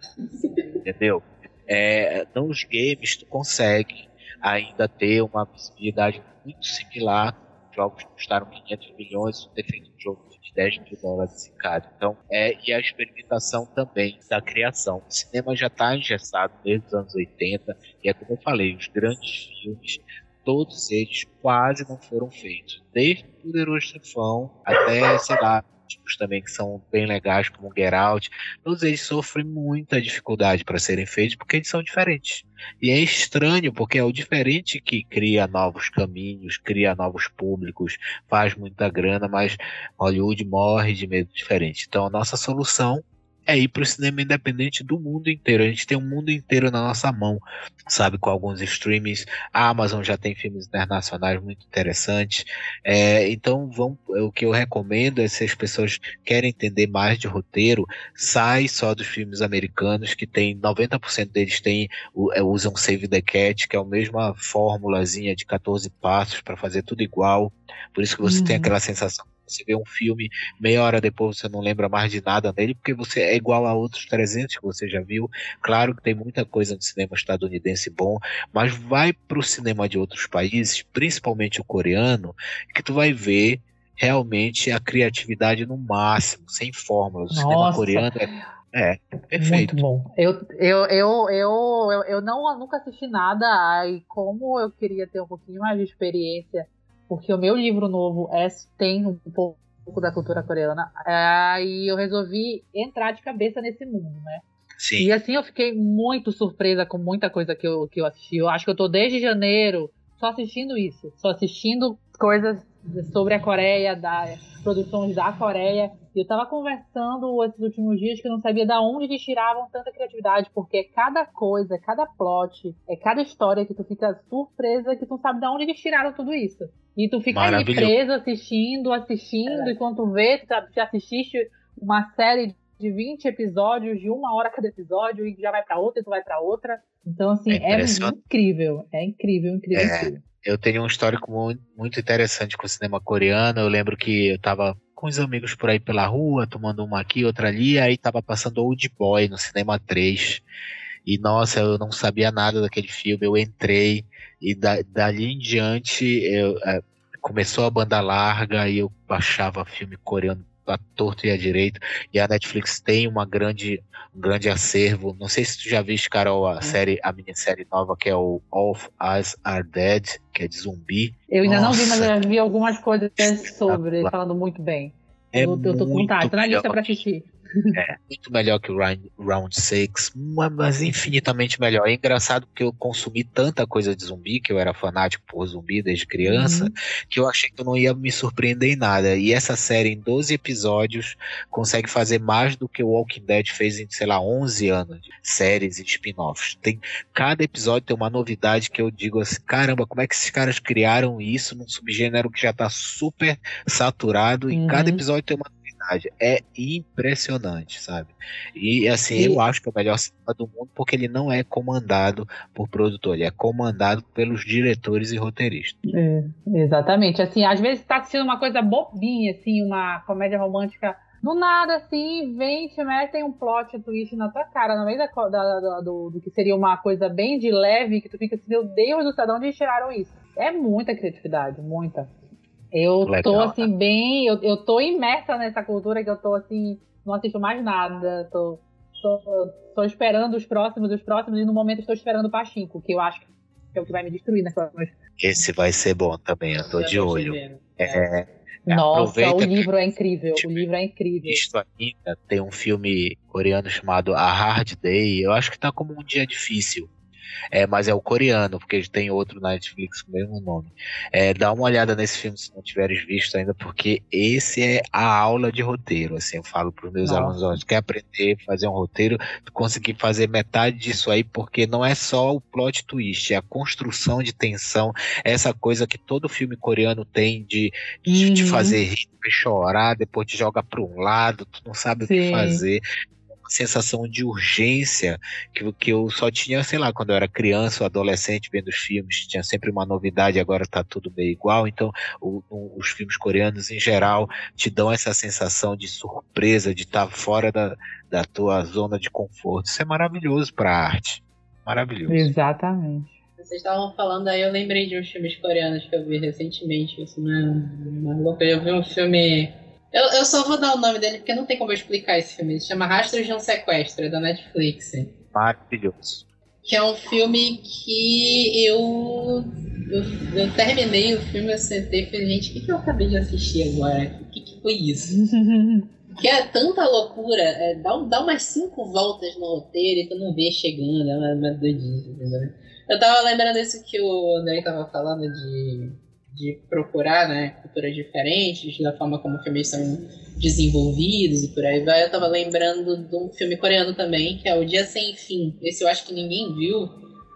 Entendeu? É, nos games tu consegue ainda ter uma visibilidade muito similar. Jogos custaram 500 milhões, ter feito um jogo de 10 mil dólares em cada. Então, é, e a experimentação também da criação. O cinema já está engessado desde os anos 80, e é como eu falei, os grandes filmes, todos eles quase não foram feitos. Desde o Poderoso Chefão até, sei lá, tipos também que são bem legais, como Get Out, todos eles sofrem muita dificuldade para serem feitos porque eles são diferentes. E é estranho porque é o diferente que cria novos caminhos, cria novos públicos, faz muita grana, mas Hollywood morre de medo diferente. Então a nossa solução é ir para o cinema independente do mundo inteiro. A gente tem um mundo inteiro na nossa mão, sabe? Com alguns streamings. A Amazon já tem filmes internacionais muito interessantes. É, então, vão, o que eu recomendo é se as pessoas querem entender mais de roteiro, sai só dos filmes americanos, que tem 90% deles tem, é, usam Save the Cat, que é a mesma formulazinha de 14 passos para fazer tudo igual. Por isso que você uhum. tem aquela sensação você vê um filme, meia hora depois você não lembra mais de nada dele, porque você é igual a outros 300 que você já viu. Claro que tem muita coisa no cinema estadunidense bom, mas vai para o cinema de outros países, principalmente o coreano, que tu vai ver realmente a criatividade no máximo, sem fórmulas. O Nossa. cinema coreano é é, perfeito. Muito bom. Eu, eu, eu, eu, eu, eu não, nunca assisti nada, e como eu queria ter um pouquinho mais de experiência porque o meu livro novo é, tem um pouco da cultura coreana, aí eu resolvi entrar de cabeça nesse mundo, né? Sim. E assim eu fiquei muito surpresa com muita coisa que eu, que eu assisti. Eu acho que eu tô desde janeiro só assistindo isso, só assistindo coisas sobre a Coreia, da produções da Coreia. E eu tava conversando esses últimos dias que eu não sabia de onde eles tiravam tanta criatividade, porque é cada coisa, é cada plot, é cada história que tu fica surpresa que tu sabe de onde eles tiraram tudo isso. E tu fica ali preso assistindo, assistindo, é. e quando tu vê, tu já assististe uma série de 20 episódios, de uma hora cada episódio, e já vai para outra, e tu vai para outra. Então, assim, é, é incrível. É incrível, incrível, é. incrível. Eu tenho um histórico muito interessante com o cinema coreano. Eu lembro que eu tava com os amigos por aí pela rua, tomando uma aqui, outra ali, aí tava passando Old Boy no Cinema 3. E nossa, eu não sabia nada daquele filme, eu entrei e da, dali em diante eu, é, começou a banda larga e eu baixava filme coreano a torto e a direito. E a Netflix tem uma grande, um grande acervo. Não sei se tu já viste, Carol, a é. série, a minissérie nova que é o All of Us Are Dead, que é de zumbi. Eu ainda Nossa. não vi, mas eu já vi algumas coisas sobre, falando muito bem. É eu, eu tô com vontade, tô na lista pra assistir. É, muito melhor que o Round 6, mas infinitamente melhor. É engraçado porque eu consumi tanta coisa de zumbi, que eu era fanático por zumbi desde criança, uhum. que eu achei que eu não ia me surpreender em nada. E essa série, em 12 episódios, consegue fazer mais do que o Walking Dead fez em, sei lá, 11 anos de séries e spin-offs. Tem, cada episódio tem uma novidade que eu digo assim: caramba, como é que esses caras criaram isso num subgênero que já tá super saturado? Uhum. E cada episódio tem uma é impressionante, sabe? E assim, e... eu acho que é o melhor cinema do mundo porque ele não é comandado por produtor, ele é comandado pelos diretores e roteiristas. É, exatamente. Assim, às vezes tá assistindo uma coisa bobinha, assim, uma comédia romântica. Do nada, assim, vem te metem um plot twist na tua cara, no meio da, da, da do, do, que seria uma coisa bem de leve, que tu fica assim, meu Deus do céu, de onde tiraram isso? É muita criatividade, muita. Eu Legal, tô assim, né? bem. Eu, eu tô imersa nessa cultura que eu tô assim, não assisto mais nada. Tô, tô, tô esperando os próximos, os próximos, e no momento estou esperando o Pachinko, que eu acho que é o que vai me destruir nas próximas. Esse vai ser bom também, eu tô eu de olho. É, é, Nossa, o livro é incrível. O livro é incrível. Visto ainda, tem um filme coreano chamado A Hard Day. Eu acho que tá como um dia difícil. É, mas é o coreano, porque tem outro na Netflix com o mesmo nome. É, dá uma olhada nesse filme se não tiveres visto ainda, porque esse é a aula de roteiro. Assim, eu falo para os meus Nossa. alunos: ó, quer aprender a fazer um roteiro, conseguir fazer metade disso aí, porque não é só o plot twist, é a construção de tensão, essa coisa que todo filme coreano tem de, de uhum. te fazer rir, chorar, depois te joga para um lado, tu não sabe Sim. o que fazer sensação de urgência que, que eu só tinha, sei lá, quando eu era criança ou adolescente vendo os filmes, tinha sempre uma novidade, agora tá tudo meio igual. Então, o, o, os filmes coreanos, em geral, te dão essa sensação de surpresa, de estar tá fora da, da tua zona de conforto. Isso é maravilhoso para a arte. Maravilhoso. Exatamente. Vocês estavam falando aí, eu lembrei de uns filmes coreanos que eu vi recentemente. Isso não é, não é Eu vi um filme eu, eu só vou dar o nome dele porque não tem como eu explicar esse filme. Ele se chama Rastros de um Sequestro, é da Netflix. Maravilhoso. Que é um filme que eu. Eu, eu terminei o filme, eu sentei e falei, gente, o que, que eu acabei de assistir agora? O que, que foi isso? que é tanta loucura, é, dá, dá umas cinco voltas no roteiro e tu não vê chegando, é uma, uma doidice, entendeu? Eu tava lembrando isso que o André tava falando de de procurar né, culturas diferentes, da forma como filmes são desenvolvidos e por aí vai. Eu tava lembrando de um filme coreano também, que é O Dia Sem Fim. Esse eu acho que ninguém viu,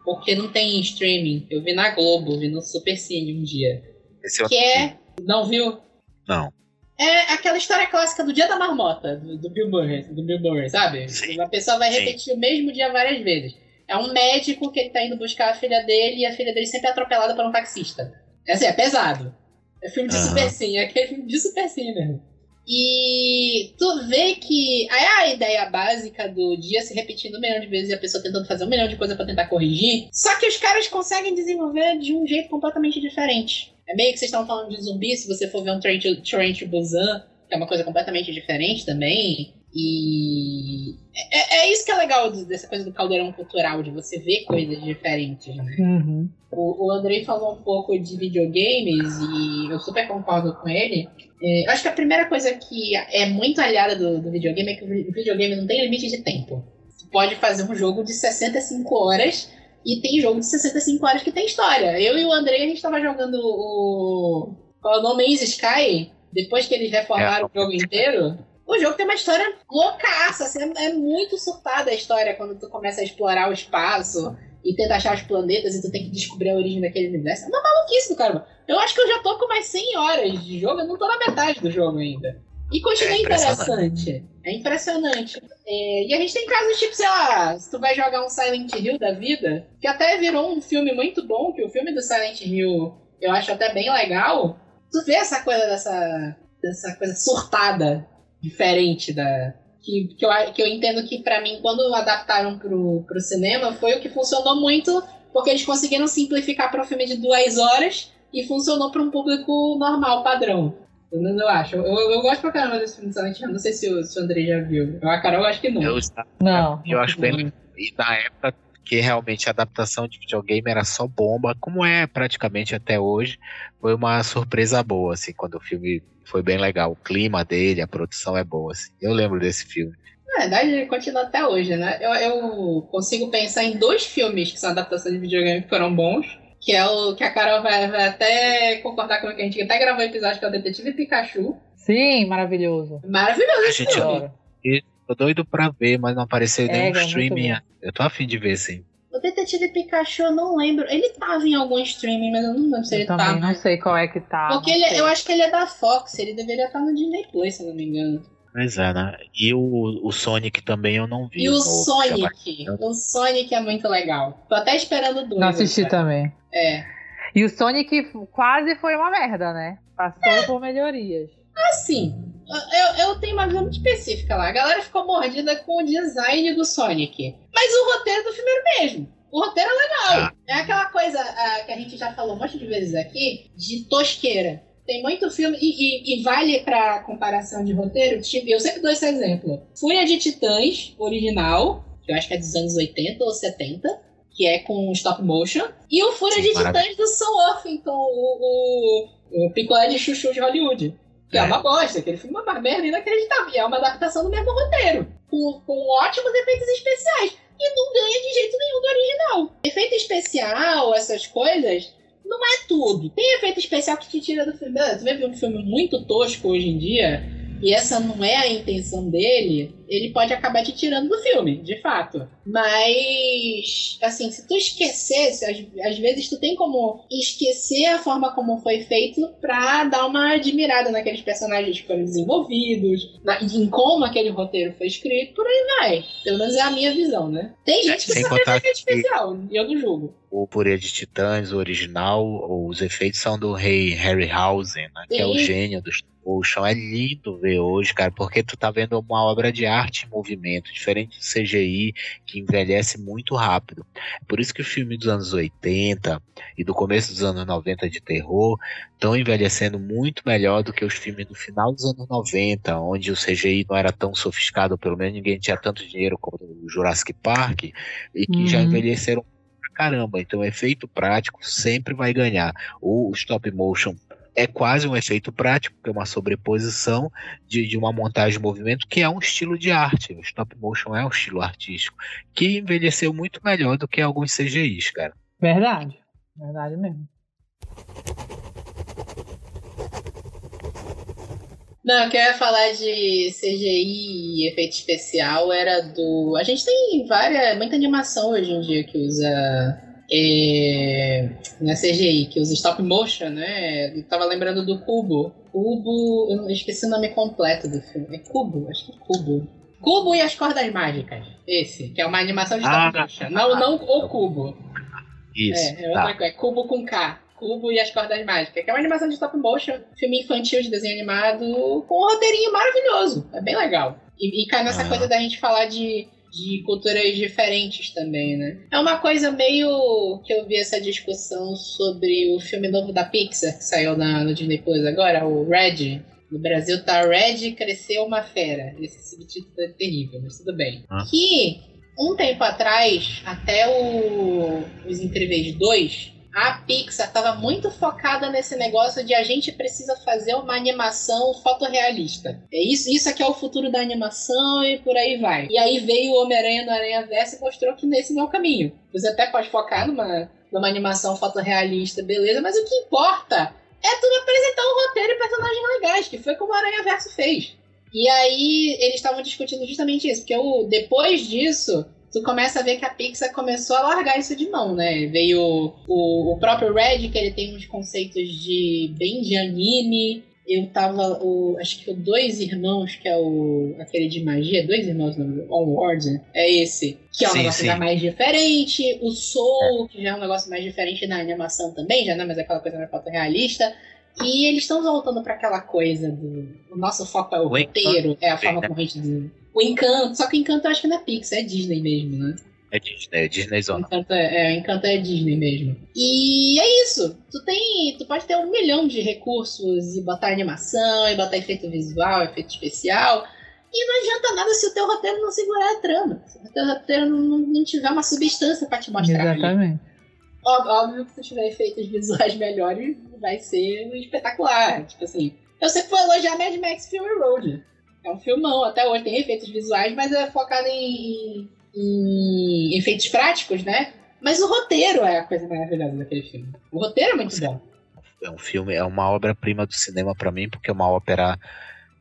porque não tem streaming. Eu vi na Globo, vi no Super Cine um dia. Esse que é. Não viu? Não. É aquela história clássica do Dia da Marmota, do, do Bill Murray, do Bill Murray, sabe? Sim. A pessoa vai repetir Sim. o mesmo dia várias vezes. É um médico que ele tá indo buscar a filha dele e a filha dele sempre é atropelada por um taxista. É assim, é pesado. É filme de uhum. super sim, é aquele filme de super sim mesmo. E tu vê que é a ideia básica do dia se repetindo um milhão de vezes e a pessoa tentando fazer um milhão de coisas para tentar corrigir. Só que os caras conseguem desenvolver de um jeito completamente diferente. É meio que vocês estão falando de zumbi, se você for ver um to Busan, que é uma coisa completamente diferente também. E é, é, isso que é legal dessa coisa do caldeirão cultural, de você ver coisas diferentes, né? Uhum. O, o Andrei falou um pouco de videogames e eu super concordo com ele. É, acho que a primeira coisa que é muito aliada do, do videogame é que o videogame não tem limite de tempo. Você pode fazer um jogo de 65 horas e tem jogo de 65 horas que tem história. Eu e o Andrei, a gente tava jogando o. Qual é o nome? Easy Sky. Depois que eles reformaram é. o jogo inteiro. O jogo tem uma história loucaça, assim, é, é, muito surtada a história quando tu começa a explorar o espaço e tenta achar os planetas e tu tem que descobrir a origem daquele universo. É uma maluquice do caramba. Eu acho que eu já tô com mais 100 horas de jogo, eu não tô na metade do jogo ainda. E continua é interessante. É impressionante. É, e a gente tem casos tipo, sei lá, se tu vai jogar um Silent Hill da vida, que até virou um filme muito bom, que o filme do Silent Hill eu acho até bem legal. Tu vê essa coisa dessa, dessa coisa surtada diferente da. Que, que, eu, que eu entendo que, para mim, quando adaptaram pro, pro cinema, foi o que funcionou muito, porque eles conseguiram simplificar para um filme de duas horas e funcionou para um público normal, padrão. Pelo eu acho. Eu, eu, gosto pra caramba desse filme de Silent Hill. Não sei se o, se o André já viu. A Carol eu acho que não. Eu, não. Eu acho bem. E na época que realmente a adaptação de videogame era só bomba, como é praticamente até hoje, foi uma surpresa boa, assim, quando o filme foi bem legal. O clima dele, a produção é boa, assim. Eu lembro desse filme. Na verdade, ele continua até hoje, né? Eu, eu consigo pensar em dois filmes que são adaptações de videogame que foram bons, que é o que a Carol vai, vai até concordar com o que a gente até gravou um episódio que é o Detetive Pikachu. Sim, maravilhoso. Maravilhoso esse filme. Tô doido pra ver, mas não apareceu é, nenhum é streaming. Eu tô afim de ver, sim. O Detetive Pikachu, eu não lembro. Ele tava em algum streaming, mas eu não lembro se eu ele também tava. não sei qual é que tá. Porque ele, eu acho que ele é da Fox, ele deveria estar no Disney Plus, se eu não me engano. Pois é, né? E o, o Sonic também eu não vi. E o Sonic. O Sonic é muito legal. Tô até esperando o 2. Não assisti cara. também. É. E o Sonic quase foi uma merda, né? Passou é. por melhorias. Assim, eu, eu tenho uma visão muito específica lá. A galera ficou mordida com o design do Sonic. Mas o roteiro do filme era o mesmo. O roteiro é legal. Ah. É aquela coisa uh, que a gente já falou um monte de vezes aqui, de tosqueira. Tem muito filme, e, e, e vale pra comparação de roteiro, tipo, eu sempre dou esse exemplo. Fúria de Titãs, original, que eu acho que é dos anos 80 ou 70, que é com stop motion, e o Fúria Sim, de Titãs do Sam Worthington, o, o, o picolé de chuchu de Hollywood. Que é, é uma bosta, aquele filme é uma merda inacreditável. E é uma adaptação do mesmo roteiro. Com, com ótimos efeitos especiais. E não ganha de jeito nenhum do original. Efeito especial, essas coisas, não é tudo. Tem efeito especial que te tira do filme. Você vai ver um filme muito tosco hoje em dia e essa não é a intenção dele, ele pode acabar te tirando do filme, de fato. Mas, assim, se tu esquecesse, às, às vezes tu tem como esquecer a forma como foi feito pra dar uma admirada naqueles personagens que foram desenvolvidos, na, em como aquele roteiro foi escrito, por aí vai. Pelo menos é a minha visão, né? Tem gente que Sem só fez efeito especial, e eu não julgo. O Purê de Titãs, o original, os efeitos são do rei Harryhausen, né? Que é o gênio dos o chão é lindo ver hoje, cara, porque tu tá vendo uma obra de arte em movimento, diferente do CGI, que envelhece muito rápido. É por isso que o filme dos anos 80 e do começo dos anos 90 de terror estão envelhecendo muito melhor do que os filmes do final dos anos 90, onde o CGI não era tão sofiscado, pelo menos ninguém tinha tanto dinheiro como o Jurassic Park, e que uhum. já envelheceram caramba. Então, efeito prático sempre vai ganhar. O stop motion é quase um efeito prático, que é uma sobreposição de, de uma montagem de movimento que é um estilo de arte. O stop motion é um estilo artístico que envelheceu muito melhor do que alguns CGIs, cara. Verdade, verdade mesmo. Não, o que eu ia falar de CGI e efeito especial era do. A gente tem várias, muita animação hoje em dia que usa é, na CGI, que usa stop motion, né? Eu tava lembrando do Cubo. Cubo, eu esqueci o nome completo do filme. É Cubo, acho que é Cubo. Cubo e as Cordas Mágicas. Esse, que é uma animação de stop ah, motion. Não, não o Cubo. Isso. É, é outra tá. coisa. É Cubo com K. Cubo e as Cordas Mágicas, que é uma animação de stop motion, filme infantil de desenho animado, com um roteirinho maravilhoso. É bem legal. E, e cai nessa ah. coisa da gente falar de de culturas diferentes também, né? É uma coisa meio que eu vi essa discussão sobre o filme novo da Pixar que saiu na, no Disney Plus agora, o Red. No Brasil tá Red Cresceu uma Fera. Esse subtítulo é terrível, mas tudo bem. Ah. Que um tempo atrás, até o Os Incríveis 2, a Pixar estava muito focada nesse negócio de a gente precisa fazer uma animação fotorrealista. É isso, isso aqui é o futuro da animação e por aí vai. E aí veio o Homem-Aranha no Aranha Verso e mostrou que nesse não é o caminho. Você até pode focar numa, numa animação fotorrealista, beleza, mas o que importa é tudo apresentar um roteiro e personagens legais, que foi como o Aranha Verso fez. E aí eles estavam discutindo justamente isso, porque o, depois disso tu começa a ver que a Pixar começou a largar isso de mão, né? Veio o, o próprio Red, que ele tem uns conceitos de bem de anime. Eu tava, o, acho que o Dois Irmãos, que é o aquele de magia, Dois Irmãos, não, Onward, né? é esse. Que é um sim, negócio sim. mais diferente. O Soul, é. que já é um negócio mais diferente na animação também, já não é mais aquela coisa mais fotorrealista. E eles estão voltando para aquela coisa do. O nosso foco é o, o roteiro, é a forma como a gente o Encanto, só que o Encanto eu acho que não é Pixar, é Disney mesmo, né? É Disney, é Disney Zona. Encanto é, é, Encanto é Disney mesmo. E é isso. Tu tem. Tu pode ter um milhão de recursos e botar animação, e botar efeito visual, efeito especial. E não adianta nada se o teu roteiro não segurar a trama. Se o teu roteiro não, não tiver uma substância para te mostrar. Exatamente. Óbvio, óbvio que se tiver efeitos visuais melhores, vai ser espetacular. Tipo assim, eu sempre vou elogiar Mad Max Fury Road. É um filmão, até hoje tem efeitos visuais, mas é focado em, em, efeitos práticos, né? Mas o roteiro é a coisa maravilhosa daquele filme. O roteiro é muito bom. É um filme, é uma obra-prima do cinema para mim, porque é uma ópera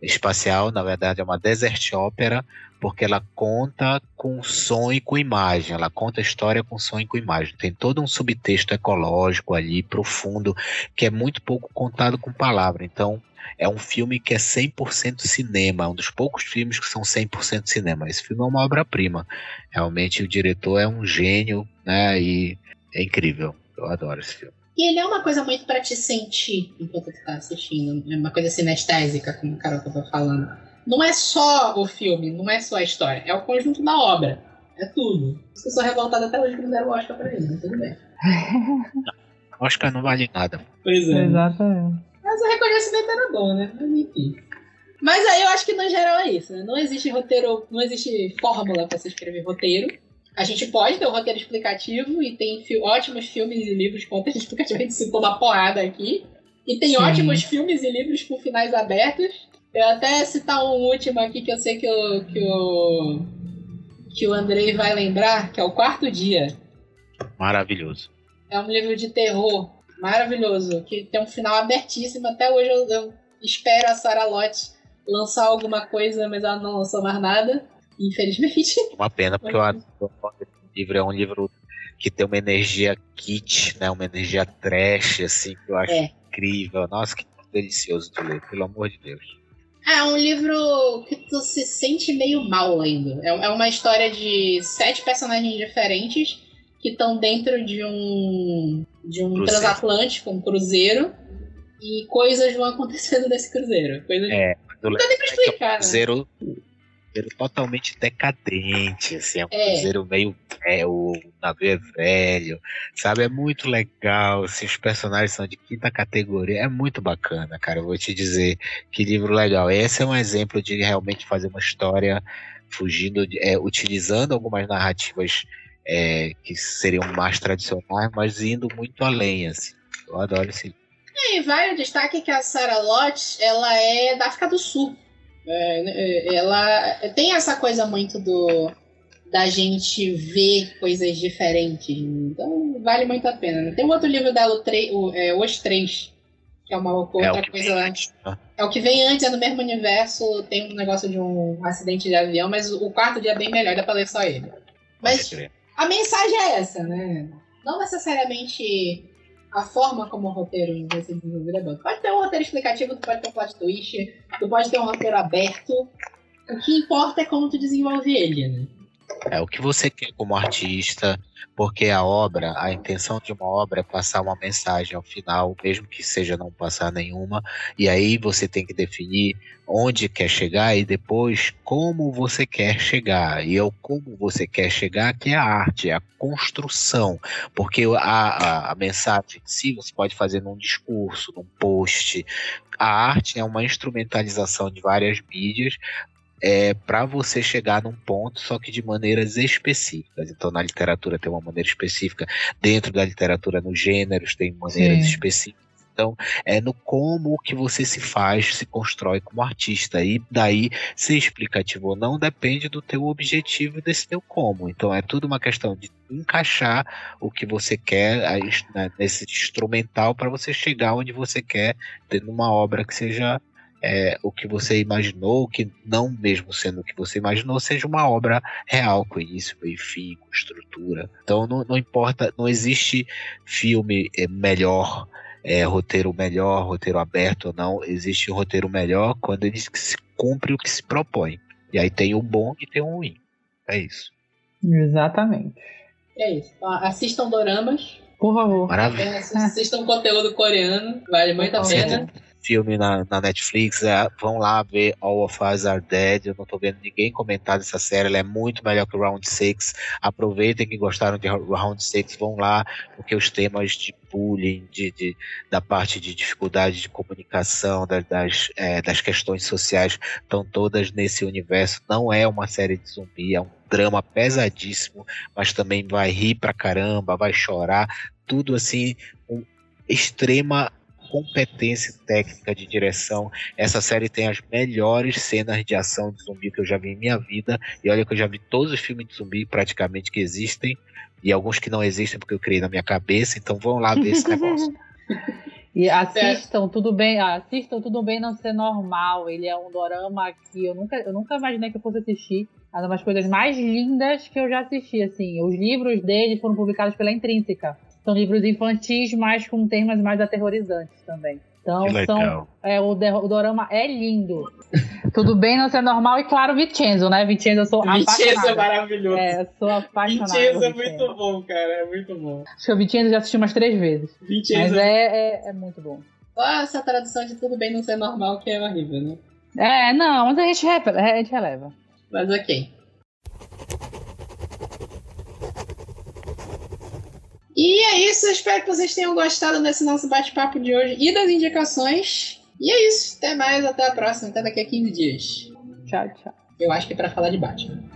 espacial, na verdade é uma desert ópera, porque ela conta com som e com imagem, ela conta a história com som e com imagem. Tem todo um subtexto ecológico ali, profundo, que é muito pouco contado com palavra. Então, é um filme que é 100% cinema, um dos poucos filmes que são 100% cinema. Esse filme é uma obra-prima. Realmente o diretor é um gênio, né? E é incrível. Eu adoro esse filme. E ele é uma coisa muito para te sentir enquanto tu tá assistindo. É uma coisa sinestésica, como o Carol tava falando. Não é só o filme, não é só a história, é o conjunto da obra. É tudo. Eu sou revoltada até hoje que não deram o Oscar pra ele, mas tudo bem. Oscar não vale nada. Pois é. Exatamente. Mas o reconhecimento era bom, né? Mas enfim. Mas aí eu acho que no geral é isso, né? Não existe roteiro, não existe fórmula para se escrever roteiro. A gente pode ter um roteiro explicativo e tem fi ótimos filmes e livros com roteiro explicativo. A gente citou uma porrada aqui. E tem Sim. ótimos filmes e livros com finais abertos. Eu até citar um último aqui que eu sei que o, que o, que o Andrei vai lembrar, que é o Quarto Dia. Maravilhoso. É um livro de terror maravilhoso, que tem um final abertíssimo. Até hoje eu, eu espero a Sarah Lott lançar alguma coisa, mas ela não lançou mais nada. Infelizmente. Uma pena, porque eu adoro esse livro. É um livro que tem uma energia kit, né? Uma energia trash, assim, que eu acho é. incrível. Nossa, que delicioso de ler, pelo amor de Deus. É um livro que tu se sente meio mal lendo. É, é uma história de sete personagens diferentes que estão dentro de um de um cruzeiro. transatlântico, um cruzeiro, e coisas vão acontecendo nesse cruzeiro. Coisas... É, não dá nem pra explicar, é um cruzeiro, né? Cruzeiro totalmente decadente, assim, é um é. cruzeiro meio é, o navio é velho, sabe? É muito legal, assim, os personagens são de quinta categoria, é muito bacana, cara. Eu vou te dizer que livro legal. Esse é um exemplo de realmente fazer uma história fugindo, de, é, utilizando algumas narrativas é, que seriam mais tradicionais, mas indo muito além, assim. Eu adoro esse livro. É, e vale o destaque que a Sarah Lott, ela é da África do Sul. É, é, ela tem essa coisa muito do da gente ver coisas diferentes. Então vale muito a pena. Tem um outro livro dela, o, o é, Os Três, que é uma outra é coisa antes. Né? É o que vem antes, é no mesmo universo, tem um negócio de um acidente de avião, mas o quarto dia é bem melhor, dá pra ler só ele. Mas a mensagem é essa, né? Não necessariamente a forma como o roteiro vai ser desenvolvido é bom. Tu pode ter um roteiro explicativo, tu pode ter um plot twist, tu pode ter um roteiro aberto. O que importa é como tu desenvolve ele, né? É o que você quer como artista, porque a obra, a intenção de uma obra é passar uma mensagem ao final, mesmo que seja não passar nenhuma, e aí você tem que definir onde quer chegar e depois como você quer chegar. E é o como você quer chegar que é a arte, é a construção, porque a, a, a mensagem em si você pode fazer num discurso, num post. A arte é uma instrumentalização de várias mídias é, para você chegar num ponto, só que de maneiras específicas. Então, na literatura tem uma maneira específica, dentro da literatura, nos gêneros, tem maneiras Sim. específicas. Então, é no como que você se faz, se constrói como artista. E daí, ser explicativo ou não, depende do teu objetivo e desse teu como. Então, é tudo uma questão de encaixar o que você quer né, nesse instrumental para você chegar onde você quer, tendo uma obra que seja é, o que você imaginou, que não mesmo sendo o que você imaginou, seja uma obra real, com início, meio fim, com estrutura. Então não, não importa, não existe filme é, melhor, é, roteiro melhor, roteiro aberto ou não, existe um roteiro melhor quando ele se cumpre o que se propõe. E aí tem o bom e tem o ruim. É isso. Exatamente. É isso. Assistam doramas. Por favor. Maravilha. É, assistam conteúdo coreano, vale muito a pena. Filme na, na Netflix, é, vão lá ver All of Us Are Dead. Eu não tô vendo ninguém comentar dessa série, ela é muito melhor que Round 6. Aproveitem que gostaram de Round 6, vão lá, porque os temas de bullying, de, de da parte de dificuldade de comunicação, das, das, é, das questões sociais, estão todas nesse universo. Não é uma série de zumbi, é um drama pesadíssimo, mas também vai rir pra caramba, vai chorar, tudo assim, com extrema competência técnica de direção. Essa série tem as melhores cenas de ação de zumbi que eu já vi em minha vida. E olha que eu já vi todos os filmes de zumbi praticamente que existem. E alguns que não existem porque eu criei na minha cabeça. Então vão lá ver esse negócio. E assistam, tudo bem, assistam Tudo Bem Não Ser Normal. Ele é um dorama que eu nunca, eu nunca imaginei que eu fosse assistir. É uma das coisas mais lindas que eu já assisti, assim. Os livros dele foram publicados pela Intrínseca. São livros infantis, mas com temas mais aterrorizantes também. Então, são, é, o, o dorama é lindo. Tudo bem não ser normal e, claro, Vincenzo, né? Vincenzo, eu sou Vincenzo Vincenzo é maravilhoso. É, sou apaixonada. Vincenzo é muito bom, cara. É muito bom. Acho que o Vincenzo já assisti umas três vezes. Vincenzo. Mas é, é, é muito bom. Só essa tradução de Tudo bem não ser normal que é horrível, né? É, não, mas a gente, a gente releva. Mas ok. E é isso, espero que vocês tenham gostado desse nosso bate-papo de hoje e das indicações. E é isso, até mais, até a próxima, até daqui a 15 dias. Tchau, tchau. Eu acho que é pra falar de Batman.